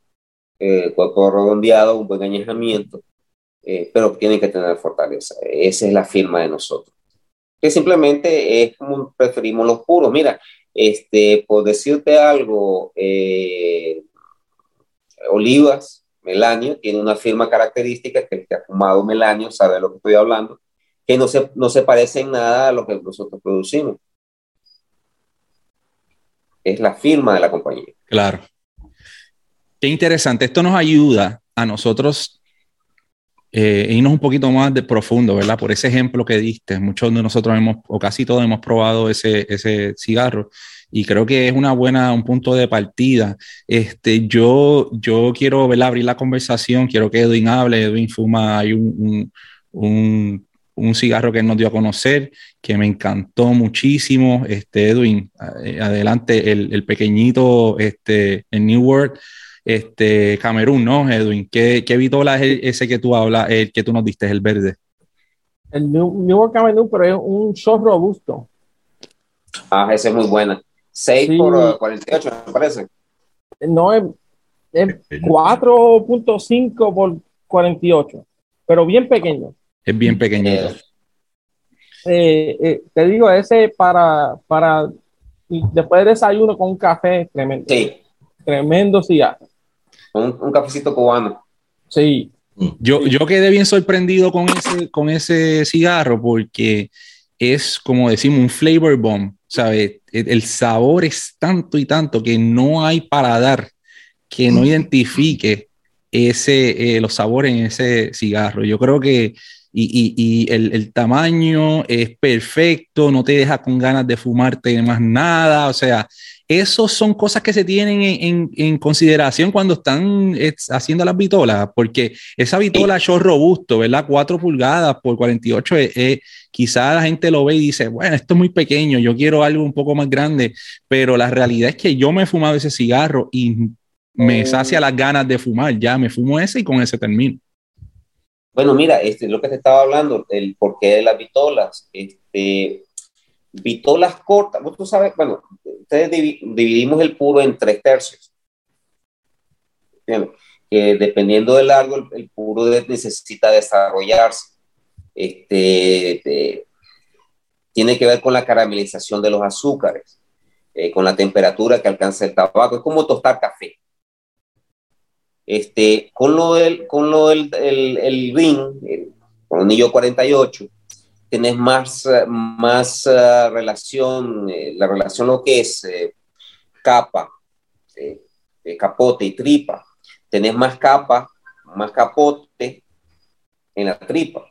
[SPEAKER 3] eh, cuerpo redondeado, un buen añejamiento, eh, pero tiene que tener fortaleza. Esa es la firma de nosotros. Que simplemente es como preferimos los puros. Mira, este, por decirte algo, eh, Olivas, Melanio, tiene una firma característica que el que ha fumado Melanio sabe de lo que estoy hablando, que no se, no se parece en nada a lo que nosotros producimos. Es la firma de la compañía.
[SPEAKER 1] Claro. Qué interesante. Esto nos ayuda a nosotros eh, irnos un poquito más de profundo, ¿verdad? Por ese ejemplo que diste. Muchos de nosotros hemos, o casi todos hemos probado ese, ese cigarro y creo que es una buena, un punto de partida. Este, yo, yo quiero ¿verdad? abrir la conversación, quiero que Edwin hable. Edwin fuma, hay un, un, cigarro que él nos dio a conocer, que me encantó muchísimo. Este, Edwin, eh, adelante, el, el pequeñito, este, en New World este, Camerún, ¿no, Edwin? ¿Qué, qué vitola es ese que tú hablas, el que tú nos diste, el verde?
[SPEAKER 5] El New, York Camerún, pero es un short robusto.
[SPEAKER 3] Ah, ese es muy buena. 6 por 48, me parece.
[SPEAKER 5] No, es, 4.5 por 48, pero bien pequeño.
[SPEAKER 1] Es bien pequeñito.
[SPEAKER 5] Eh, eh, te digo, ese para, para después de desayuno con un café tremendo.
[SPEAKER 3] Sí.
[SPEAKER 5] Tremendo cigarro.
[SPEAKER 3] Un, cafecito cubano.
[SPEAKER 5] Sí.
[SPEAKER 1] Yo, yo quedé bien sorprendido con ese, con ese cigarro porque es, como decimos, un flavor bomb, ¿sabes? El, sabor es tanto y tanto que no hay paladar que no identifique ese, eh, los sabores en ese cigarro. Yo creo que y, y, el, el, tamaño es perfecto, no te deja con ganas de fumarte más nada, o sea, esos son cosas que se tienen en, en, consideración cuando están haciendo las vitolas, porque esa vitola yo robusto, ¿verdad? 4 pulgadas por 48, eh, eh, quizá la gente lo ve y dice, bueno, esto es muy pequeño, yo quiero algo un poco más grande, pero la realidad es que yo me he fumado ese cigarro y me oh. sacia las ganas de fumar, ya me fumo ese y con ese termino.
[SPEAKER 3] Bueno, mira, este, lo que te estaba hablando, el porqué de las vitolas, este, vitolas cortas, vos sabes, bueno, ustedes dividimos el puro en tres tercios. Que dependiendo del largo, el, puro necesita desarrollarse. Este, tiene que ver con la caramelización de los azúcares, eh, con la temperatura que alcanza el tabaco. Es como tostar café. Este, con lo del, con lo del el, el ring, el, con anillo 48, tenés más, eh, más uh, relación, eh, la relación lo que es eh, capa, capote y tripa. Tenés más capa, más capote en la tripa.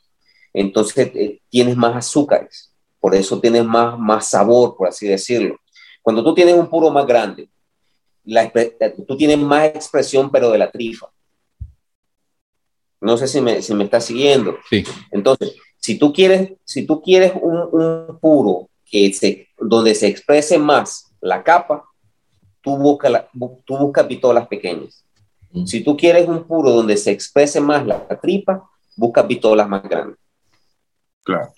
[SPEAKER 3] Entonces tienes más azúcares, por eso tienes más, más sabor, por así decirlo. Cuando tú tienes un puro más grande, tú tienes más expresión, pero de la trifa. No sé si me, si me está siguiendo.
[SPEAKER 1] Sí.
[SPEAKER 3] Entonces, si tú quieres, si tú quieres un, un puro que se, donde se exprese más la capa, tú buscas la, tú busca pitolas pequeñas. Mm. Si tú quieres un puro donde se exprese más la, tripa, busca pitolas más grandes.
[SPEAKER 2] Claro.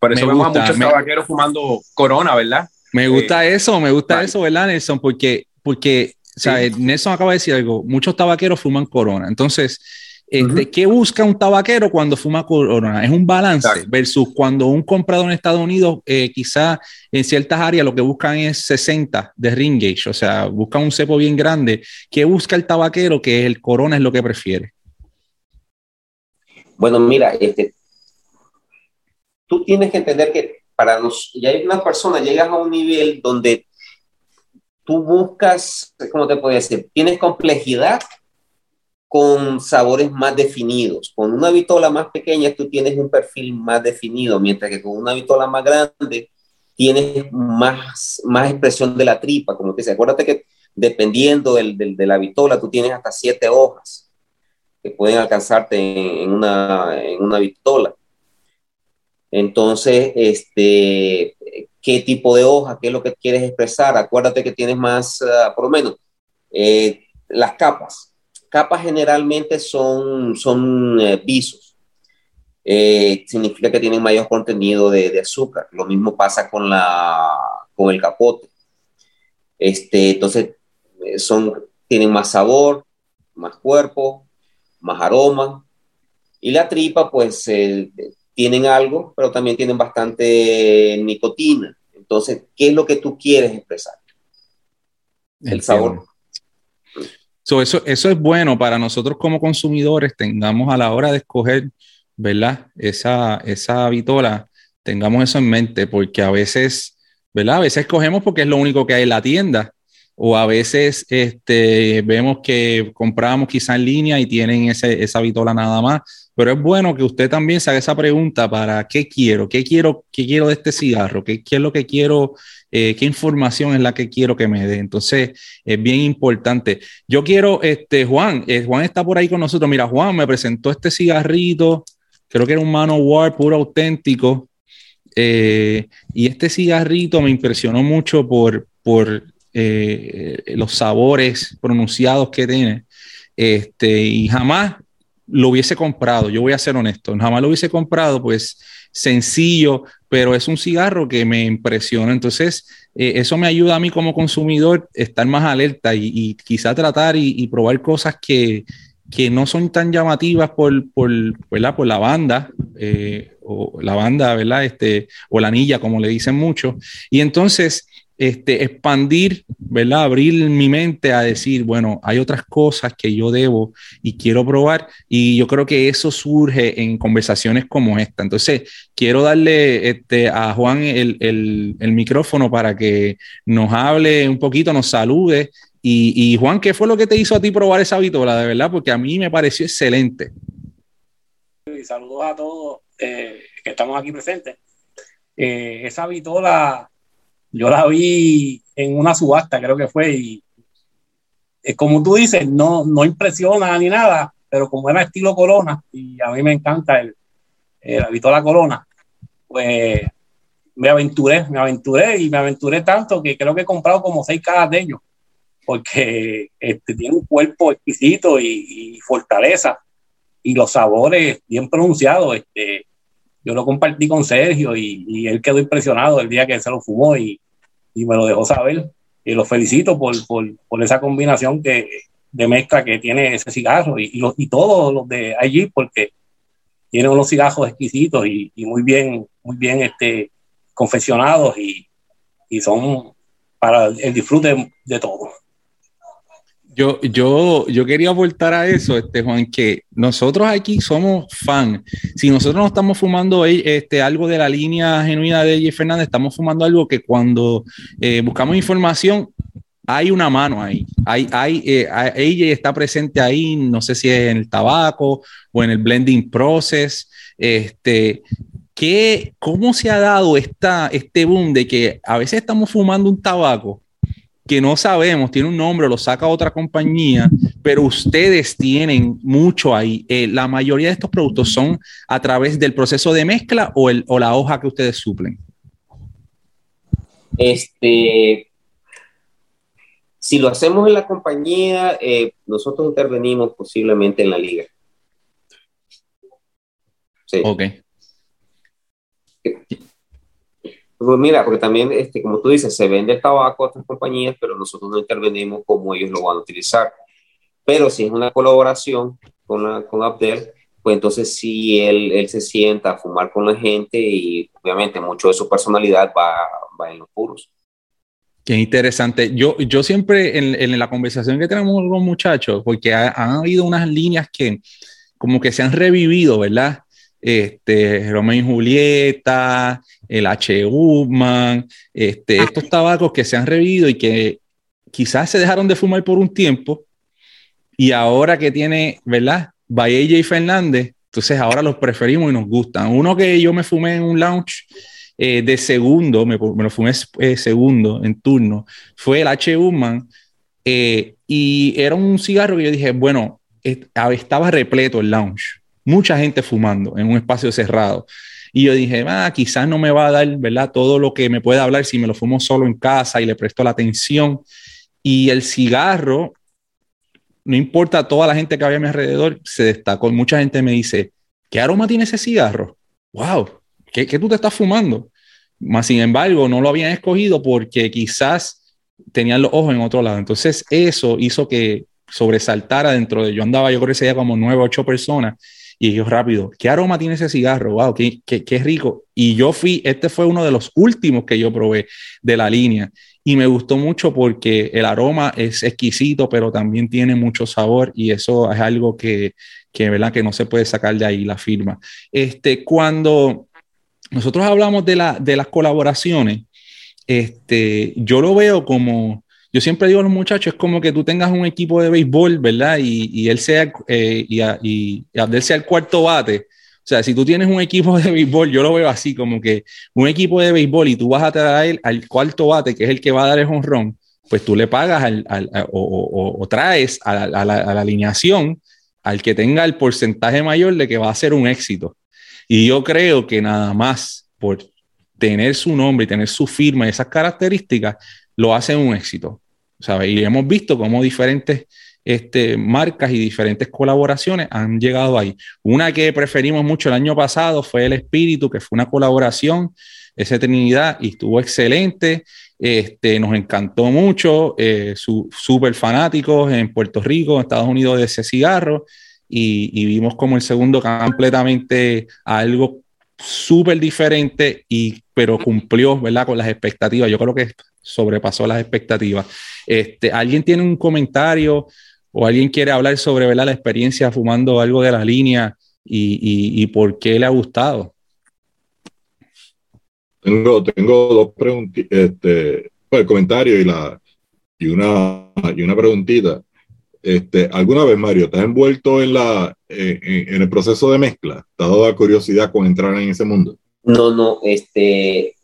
[SPEAKER 2] Por eso vemos a muchos tabaqueros fumando corona, ¿verdad?
[SPEAKER 1] Me gusta eh, eso, me gusta eso, ¿verdad, Nelson? Porque, porque o sea, Nelson acaba de decir algo, muchos tabaqueros fuman corona. Entonces, este, ¿qué busca un tabaquero cuando fuma corona? Es un balance versus cuando un comprador en Estados Unidos, eh, quizá en ciertas áreas lo que buscan es 60 de ring gauge, o sea, buscan un cepo bien grande. ¿Qué busca el tabaquero? Que el corona es lo que prefiere.
[SPEAKER 3] Bueno, mira, este, tú tienes que entender que para los, ya hay una persona, llegas a un nivel donde tú buscas, ¿cómo te puedo decir? Tienes complejidad con sabores más definidos. Con una vitola más pequeña tú tienes un perfil más definido, mientras que con una vitola más grande tienes más, más expresión de la tripa, como te dice. Acuérdate que dependiendo del, de la vitola, tú tienes hasta siete hojas que pueden alcanzarte en, una, en una vitola. Entonces, este, ¿qué tipo de hoja? ¿Qué es lo que quieres expresar? Acuérdate que tienes más, uh, por lo menos, eh, las capas capas generalmente son, son eh, visos. Eh, significa que tienen mayor contenido de, azúcar. Lo mismo pasa con, la, con el capote. Este, entonces, eh, son, tienen más sabor, más cuerpo, más aroma. Y la tripa, pues, tienen algo, pero también tienen bastante nicotina. Entonces, ¿qué es lo que tú quieres expresar? El, sabor
[SPEAKER 1] eso, eso es bueno para nosotros como consumidores, tengamos a la hora de escoger, ¿verdad? Esa, esa vitola, tengamos eso en mente, porque a veces, ¿verdad? A veces escogemos porque es lo único que hay en la tienda, o a veces este, vemos que compramos quizá en línea y tienen ese, esa vitola nada más, pero es bueno que usted también se haga esa pregunta para qué quiero, qué quiero, qué quiero de este cigarro, qué, qué es lo que quiero eh, qué información es la que quiero que me dé. Entonces, es bien importante. Yo quiero, este, Juan, eh, Juan está por ahí con nosotros. Mira, Juan me presentó este cigarrito, creo que era un Manowar puro auténtico. Eh, y este cigarrito me impresionó mucho por, por los sabores pronunciados que tiene. Este, y jamás lo hubiese comprado, yo voy a ser honesto, jamás lo hubiese comprado, pues sencillo, pero es un cigarro que me impresiona. Entonces, eh, eso me ayuda a mí como consumidor estar más alerta y, quizá tratar y, probar cosas que, no son tan llamativas por, por, por la banda, eh, o la banda, ¿verdad? Este, o la anilla, como le dicen mucho. Y entonces, este, expandir, ¿verdad? Abrir mi mente a decir, bueno, hay otras cosas que yo debo y quiero probar. Y yo creo que eso surge en conversaciones como esta. Entonces, quiero darle este, a Juan el, micrófono para que nos hable un poquito, nos salude. Y, Juan, ¿qué fue lo que te hizo a ti probar esa vitola? De verdad, porque a mí me pareció excelente.
[SPEAKER 11] Saludos a todos eh, que estamos aquí presentes. Eh, esa vitola yo la vi en una subasta, creo que fue, y es como tú dices, no, no impresiona ni nada, pero como era estilo corona, y a mí me encanta el, el la corona, pues me aventuré, me aventuré y me aventuré tanto que creo que he comprado como seis cajas de ellos, porque este, tiene un cuerpo exquisito y, fortaleza, y los sabores bien pronunciados. Este, yo lo compartí con Sergio y, y, él quedó impresionado el día que se lo fumó y, y me lo dejó saber. Y lo felicito por, por, por esa combinación que, de mezcla que tiene ese cigarro y, los, y todos los de allí, porque tiene unos cigarros exquisitos y, muy bien, muy bien este, confeccionados y, y son para el disfrute de todos.
[SPEAKER 1] Yo, yo, yo quería aportar a eso, este, Juan, que nosotros aquí somos fan. Si nosotros no estamos fumando este, algo de la línea genuina de J. Fernández, estamos fumando algo que cuando eh, buscamos información, hay una mano ahí. Hay, hay, eh, ella está presente ahí, no sé si es en el tabaco o en el blending process. Este, ¿qué, ¿Cómo se ha dado esta, este boom de que a veces estamos fumando un tabaco que no sabemos, tiene un nombre, lo saca otra compañía, pero ustedes tienen mucho ahí. Eh, la mayoría de estos productos son a través del proceso de mezcla o, el, o la hoja que ustedes suplen.
[SPEAKER 3] Este, si lo hacemos en la compañía, eh, nosotros intervenimos posiblemente en la liga.
[SPEAKER 1] Sí. Ok.
[SPEAKER 3] Pues mira, porque también, este, como tú dices, se vende el tabaco a otras compañías, pero nosotros no intervenimos como ellos lo van a utilizar. Pero si es una colaboración con, con Abdel, pues entonces sí, él, él se sienta a fumar con la gente y obviamente mucho de su personalidad va, va en los puros.
[SPEAKER 1] Qué interesante. Yo, yo siempre en, en la conversación que tenemos con muchachos, porque han habido unas líneas que como que se han revivido, ¿verdad? Este, Romeo y Julieta, el H. Upman, este, ah. estos tabacos que se han revivido y que quizás se dejaron de fumar por un tiempo y ahora que tiene, ¿verdad? Baella y Fernández, entonces ahora los preferimos y nos gustan. Uno que yo me fumé en un lounge eh, de segundo, me, lo fumé eh, segundo en turno, fue el H. Upman eh, y era un cigarro que yo dije, bueno, estaba repleto el lounge, mucha gente fumando en un espacio cerrado. Y yo dije, ah, quizás no me va a dar, ¿verdad? Todo lo que me puede hablar si me lo fumo solo en casa y le presto la atención. Y el cigarro, no importa toda la gente que había a mi alrededor, se destacó. mucha gente me dice, ¿qué aroma tiene ese cigarro? ¡Wow! ¿Qué, qué tú te estás fumando? Más sin embargo, no lo habían escogido porque quizás tenían los ojos en otro lado. Entonces, eso hizo que sobresaltara dentro de yo andaba, yo creo que ese día como nueve, ocho personas y yo rápido, ¿qué aroma tiene ese cigarro? ¡Wow! Qué, qué, rico! Y yo fui, este fue uno de los últimos que yo probé de la línea y me gustó mucho porque el aroma es exquisito, pero también tiene mucho sabor y eso es algo que, que, ¿verdad? que no se puede sacar de ahí la firma. Este, cuando nosotros hablamos de, la, de las colaboraciones, este, yo lo veo como yo siempre digo a los muchachos, es como que tú tengas un equipo de béisbol, ¿verdad? Y, él sea, eh, y, Abdel sea el cuarto bate. O sea, si tú tienes un equipo de béisbol, yo lo veo así, como que un equipo de béisbol y tú vas a traer al cuarto bate, que es el que va a dar el honrón, pues tú le pagas al, o, traes a la, a la alineación al que tenga el porcentaje mayor de que va a ser un éxito. Y yo creo que nada más por tener su nombre y tener su firma y esas características, lo hace un éxito. Y hemos visto cómo diferentes este, marcas y diferentes colaboraciones han llegado ahí. Una que preferimos mucho el año pasado fue El Espíritu, que fue una colaboración, esa Trinidad, y estuvo excelente. Este, nos encantó mucho, eh, súper fanáticos en Puerto Rico, en Estados Unidos de ese cigarro, y, vimos como el segundo completamente algo súper diferente, y, pero cumplió ¿verdad? con las expectativas. Yo creo que sobrepasó las expectativas. Este, ¿Alguien tiene un comentario o alguien quiere hablar sobre ¿verdad? la experiencia fumando algo de la línea y, por qué le ha gustado?
[SPEAKER 7] Tengo, tengo dos preguntas, este, pues, el comentario y, la, y, una, y una preguntita. Este, ¿Alguna vez, Mario, te has envuelto en, la, en, el proceso de mezcla? ¿Te ha dado la curiosidad con entrar en ese mundo?
[SPEAKER 3] No, no, este,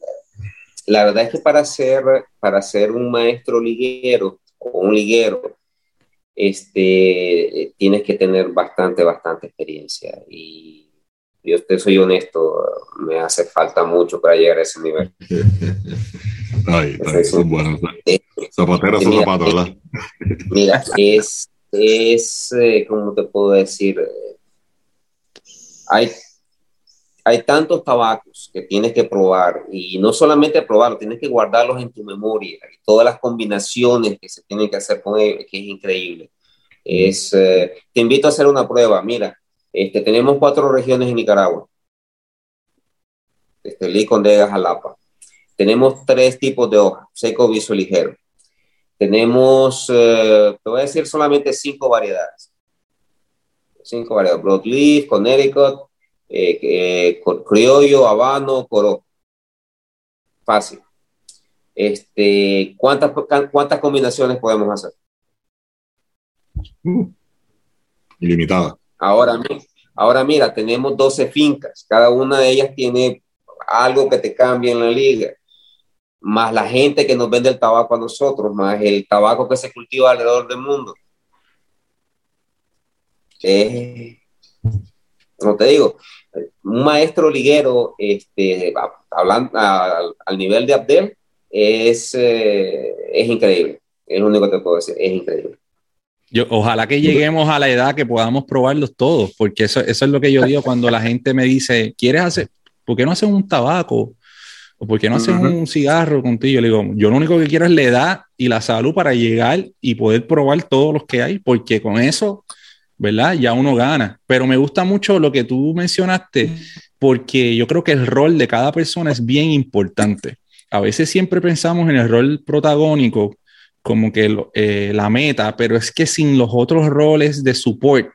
[SPEAKER 3] la verdad es que para ser, para ser un maestro liguero o un liguero, este, tienes que tener bastante, bastante experiencia. Y yo te soy honesto, me hace falta mucho para llegar a ese nivel.
[SPEAKER 7] Ay, son buenos. Zapateros son zapatos, ¿verdad?
[SPEAKER 3] Mira, es, es, eh, ¿cómo te puedo decir? Hay hay tantos tabacos que tienes que probar y no solamente probarlos, tienes que guardarlos en tu memoria y todas las combinaciones que se tienen que hacer con ellos, que es increíble. Es, eh, te invito a hacer una prueba. Mira, este, tenemos cuatro regiones en Nicaragua. Este, Licondega, Jalapa. Tenemos tres tipos de hojas, seco, viso, ligero. Tenemos, eh, te voy a decir solamente cinco variedades. Cinco variedades. Broadleaf, Connecticut, eh, criollo, habano, coro. Fácil. Este, ¿cuántas, ¿Cuántas combinaciones podemos hacer?
[SPEAKER 7] Uh, ilimitada.
[SPEAKER 3] Ahora, ahora mira, tenemos 12 fincas. Cada una de ellas tiene algo que te cambia en la liga. Más la gente que nos vende el tabaco a nosotros, más el tabaco que se cultiva alrededor del mundo. Eh, como te digo, un maestro liguero, este, hablando al nivel de Abdel, es, eh, es increíble. Es lo único que te puedo decir, es increíble.
[SPEAKER 1] Yo, ojalá que lleguemos a la edad que podamos probarlos todos, porque eso, eso es lo que yo digo cuando la gente me dice, ¿quieres hacer, por qué no haces un tabaco? ¿O por qué no haces un cigarro contigo? Yo le digo, yo lo único que quiero es la edad y la salud para llegar y poder probar todos los que hay, porque con eso, ¿verdad? Ya uno gana. Pero me gusta mucho lo que tú mencionaste, porque yo creo que el rol de cada persona es bien importante. A veces siempre pensamos en el rol protagónico como que eh, la meta, pero es que sin los otros roles de support,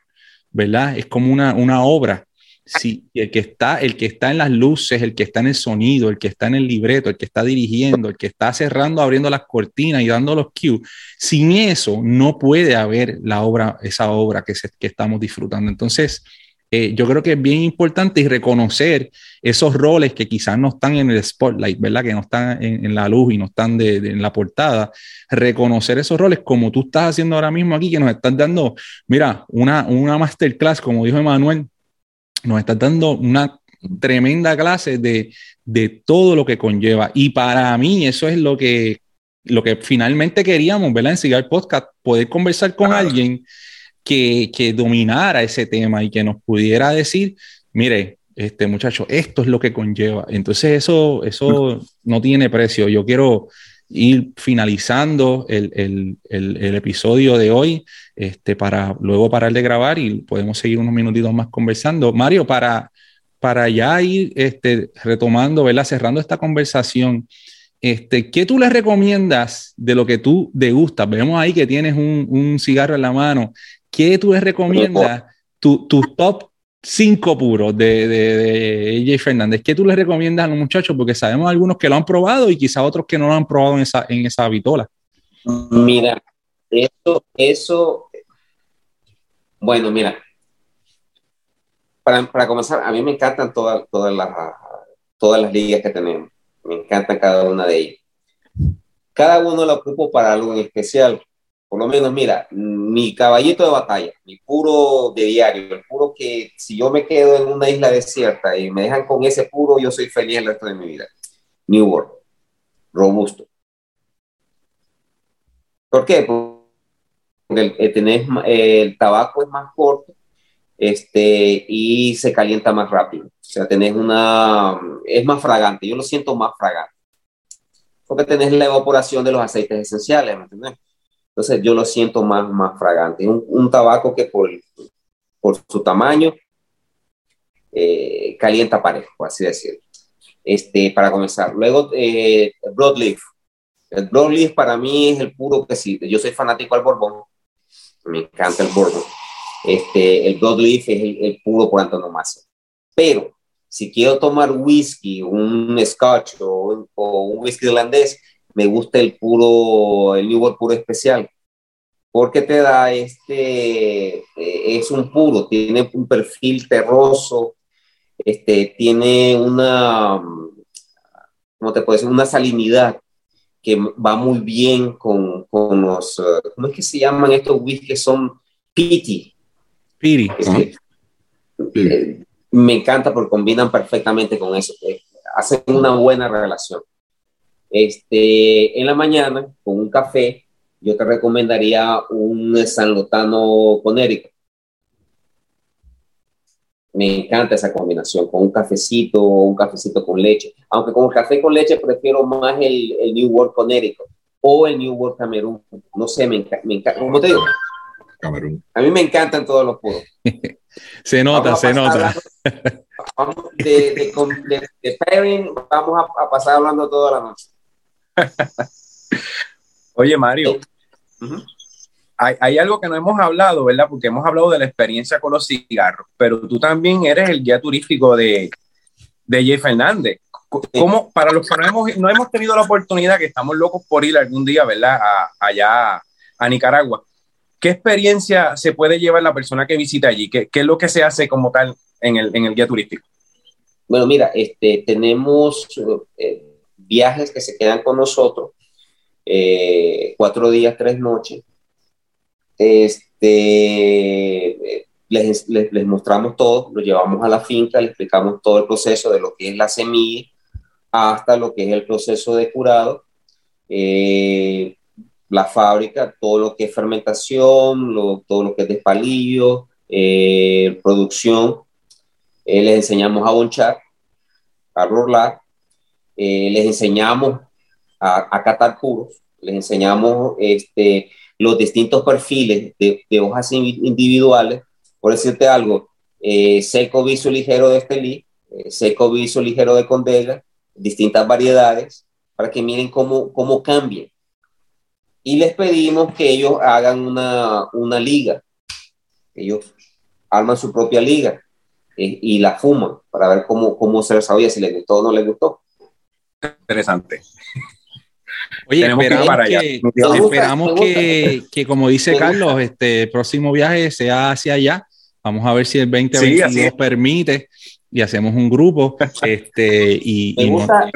[SPEAKER 1] ¿verdad? Es como una, una obra si el que está, el que está en las luces, el que está en el sonido, el que está en el libreto, el que está dirigiendo, el que está cerrando, abriendo las cortinas y dando los cues, sin eso no puede haber la obra, esa obra que, que estamos disfrutando. Entonces, eh, yo creo que es bien importante y reconocer esos roles que quizás no están en el spotlight, ¿verdad? Que no están en, la luz y no están en la portada. Reconocer esos roles como tú estás haciendo ahora mismo aquí, que nos están dando, mira, una, una masterclass, como dijo Emanuel, nos está dando una tremenda clase de, todo lo que conlleva. Y para mí eso es lo que, lo que finalmente queríamos, ¿verdad? En Cigar Podcast, poder conversar con alguien que, que, dominara ese tema y que nos pudiera decir, mire, este muchacho, esto es lo que conlleva. Entonces eso, eso no tiene precio. Yo quiero ir finalizando el, episodio de hoy este, para luego parar de grabar y podemos seguir unos minutitos más conversando. Mario, para, para ya ir este, retomando, ¿verdad? cerrando esta conversación, este, ¿qué tú le recomiendas de lo que tú degustas? Vemos ahí que tienes un, cigarro en la mano. ¿Qué tú le recomiendas? Tu, tu top cinco puros de, de, AJ Fernández. ¿Qué tú les recomiendas a los muchachos? Porque sabemos algunos que lo han probado y quizá otros que no lo han probado en esa, en esa vitola.
[SPEAKER 3] Mira, eso, eso, bueno, mira, para, para comenzar, a mí me encantan todas, todas, las, todas las ligas que tenemos. Me encanta cada una de ellas. Cada uno lo ocupo para algo en especial por lo menos, mira, mi caballito de batalla, mi puro de diario, el puro que si yo me quedo en una isla desierta y me dejan con ese puro, yo soy feliz el resto de mi vida. New World, robusto. ¿Por qué? Porque el, el tabaco es más corto este, y se calienta más rápido. O sea, tenés una, es más fragante, yo lo siento más fragante. Porque tenés la evaporación de los aceites esenciales, ¿me entiendes? Entonces yo lo siento más, más fragante. Un, un tabaco que por, por su tamaño eh, calienta parejo, así decirlo. Este, para comenzar. Luego, eh, broadleaf. El broadleaf para mí es el puro que sí. Yo soy fanático al Borbón. Me encanta el Borbón. Este, el broadleaf es el, puro por antonomasia. Pero si quiero tomar whisky, un scotch o, o un whisky irlandés, me gusta el puro, el New World puro especial, porque te da este, eh, es un puro, tiene un perfil terroso, este, tiene una, ¿cómo te puedo decir? Una salinidad que va muy bien con, con los, ¿cómo es que se llaman estos whisky que son piti?
[SPEAKER 1] Piri.
[SPEAKER 3] Este, eh, me encanta porque combinan perfectamente con eso, eh, hacen una buena relación. Este, en la mañana, con un café, yo te recomendaría un San Lotano conérico. Me encanta esa combinación, con un cafecito o un cafecito con leche. Aunque con el café con leche prefiero más el, el New World conérico o el New World Camerún. No sé, me, encanta. ¿Cómo te digo? Camerún. A mí me encantan todos los puros.
[SPEAKER 1] se nota, se nota.
[SPEAKER 3] de, de, pairing, vamos a, a pasar hablando toda la noche.
[SPEAKER 2] Oye, Mario, hay, algo que no hemos hablado, ¿verdad? Porque hemos hablado de la experiencia con los cigarros, pero tú también eres el guía turístico de, de Jay Fernández. ¿Cómo, para los que no hemos, no hemos tenido la oportunidad, que estamos locos por ir algún día, ¿verdad? allá a Nicaragua. ¿Qué experiencia se puede llevar la persona que visita allí? ¿Qué, es lo que se hace como tal en el, en el guía turístico?
[SPEAKER 3] Bueno, mira, este, tenemos eh, viajes que se quedan con nosotros, eh, cuatro días, tres noches. Este, les, les, mostramos todo, lo llevamos a la finca, les explicamos todo el proceso de lo que es la semilla hasta lo que es el proceso de curado, eh, la fábrica, todo lo que es fermentación, todo lo que es despalillo, eh, producción. Eh, les enseñamos a bonchar, a rolar, les enseñamos a, a, catar puros, les enseñamos este, los distintos perfiles de, de hojas individuales por decirte algo, eh, seco viso ligero de Estelí, eh, seco viso ligero de Condega, distintas variedades, para que miren cómo, cómo cambian. Y les pedimos que ellos hagan una, una liga. Ellos arman su propia liga eh, y la fuman para ver cómo, cómo se desarrolla, si les gustó o no les gustó.
[SPEAKER 2] Interesante.
[SPEAKER 1] Oye, esperamos, que, que, como dice Carlos, este próximo viaje sea hacia allá Vamos a ver si el 2022 permite y hacemos un grupo. este, y,
[SPEAKER 3] me, gusta,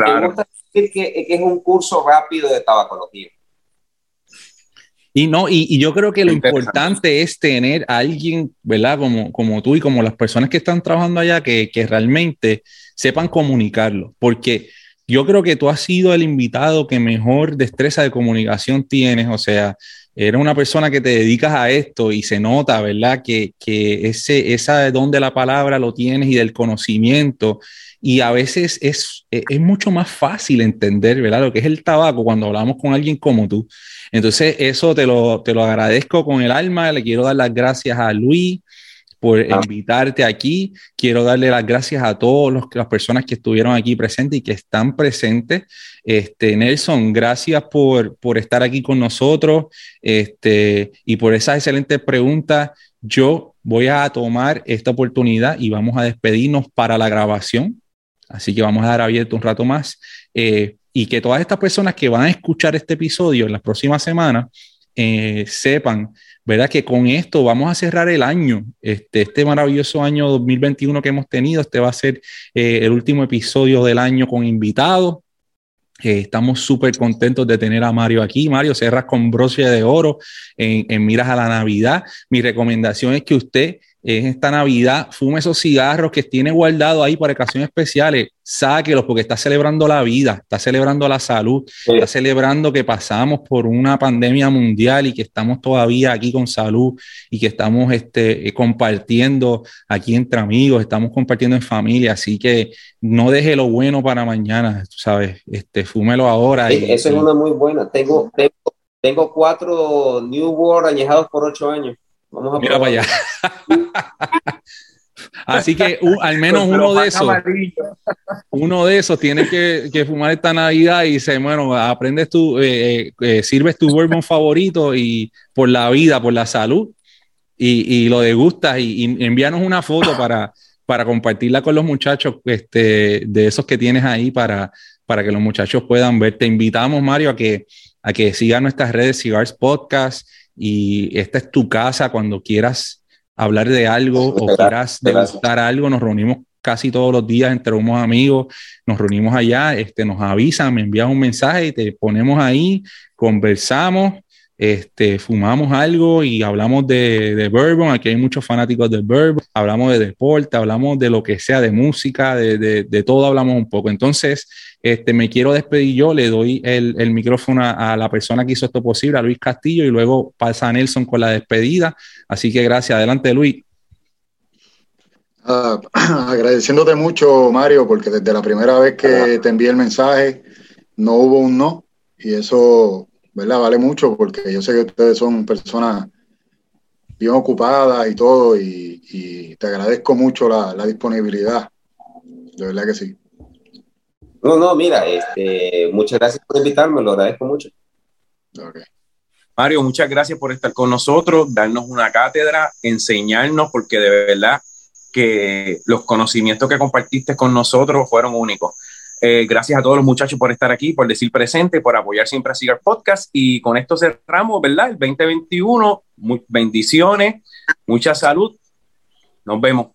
[SPEAKER 3] decir que, es un curso rápido de tabacología.
[SPEAKER 1] Y no, y, yo creo que lo importante es tener a alguien, ¿verdad? Como, como tú y como las personas que están trabajando allá, que, que realmente sepan comunicarlo. Porque yo creo que tú has sido el invitado que mejor destreza de comunicación tienes. O sea, eres una persona que te dedicas a esto y se nota, ¿verdad? Que, que ese, esa don de la palabra lo tienes y del conocimiento. Y a veces es, es mucho más fácil entender, ¿verdad? Lo que es el tabaco cuando hablamos con alguien como tú. Entonces, eso te lo, te lo agradezco con el alma. Le quiero dar las gracias a Luis, por ah. invitarte aquí. Quiero darle las gracias a todas las personas que estuvieron aquí presentes y que están presentes. Este, Nelson, gracias por, por estar aquí con nosotros este, y por esas excelentes preguntas. Yo voy a tomar esta oportunidad y vamos a despedirnos para la grabación. Así que vamos a dar abierto un rato más. Eh, y que todas estas personas que van a escuchar este episodio en las próximas semanas eh, sepan ¿verdad? Que con esto vamos a cerrar el año, este, este maravilloso año 2021 que hemos tenido. Este va a ser eh, el último episodio del año con invitados. Eh, estamos súper contentos de tener a Mario aquí. Mario, cerras con broche de oro en, en miras a la Navidad. Mi recomendación es que usted en esta Navidad, fume esos cigarros que tiene guardado ahí para ocasiones especiales, sáquelos porque está celebrando la vida, está celebrando la salud, está celebrando que pasamos por una pandemia mundial y que estamos todavía aquí con salud y que estamos este, eh, compartiendo aquí entre amigos, estamos compartiendo en familia, así que no deje lo bueno para mañana, ¿sabes? Este, fúmelo ahora.
[SPEAKER 3] y, eso es una muy buena. Tengo, tengo, tengo cuatro New World añejados por ocho años. Vamos a Mira para allá.
[SPEAKER 1] Así que al menos uno de esos, uno de esos tiene que, fumar esta Navidad y dice, bueno, aprendes tu, eh, eh, eh, sirves tu bourbon favorito y por la vida, por la salud y, lo degustas y, y, envíanos una foto para, para compartirla con los muchachos este, de esos que tienes ahí para, para que los muchachos puedan ver. Te invitamos, Mario, a que, a que sigas nuestras redes, Cigars Podcast, y esta es tu casa cuando quieras hablar de algo o quieras degustar algo, nos reunimos casi todos los días entre unos amigos, nos reunimos allá, este, nos avisan, me envías un mensaje y te ponemos ahí, conversamos, este, fumamos algo y hablamos de, de bourbon, aquí hay muchos fanáticos del bourbon, hablamos de deporte, hablamos de lo que sea, de música, de, de, todo hablamos un poco. Entonces, este, me quiero despedir yo, le doy el, el micrófono a, la persona que hizo esto posible, a Luis Castillo, y luego pasa a Nelson con la despedida. Así que gracias. Adelante, Luis.
[SPEAKER 8] Ah, agradeciéndote mucho, Mario, porque desde la primera vez que te envié el mensaje no hubo un no, y eso, ¿verdad? Vale mucho porque yo sé que ustedes son personas bien ocupadas y todo, y, y te agradezco mucho la, la disponibilidad. De verdad que sí.
[SPEAKER 3] No, no, mira, este, muchas gracias por invitarme, lo agradezco mucho.
[SPEAKER 2] Mario, muchas gracias por estar con nosotros, darnos una cátedra, enseñarnos, porque de verdad que los conocimientos que compartiste con nosotros fueron únicos. Eh, gracias a todos los muchachos por estar aquí, por decir presente, por apoyar siempre a Cigar Podcast. Y con esto cerramos, ¿verdad? El 2021. bendiciones, mucha salud. Nos vemos.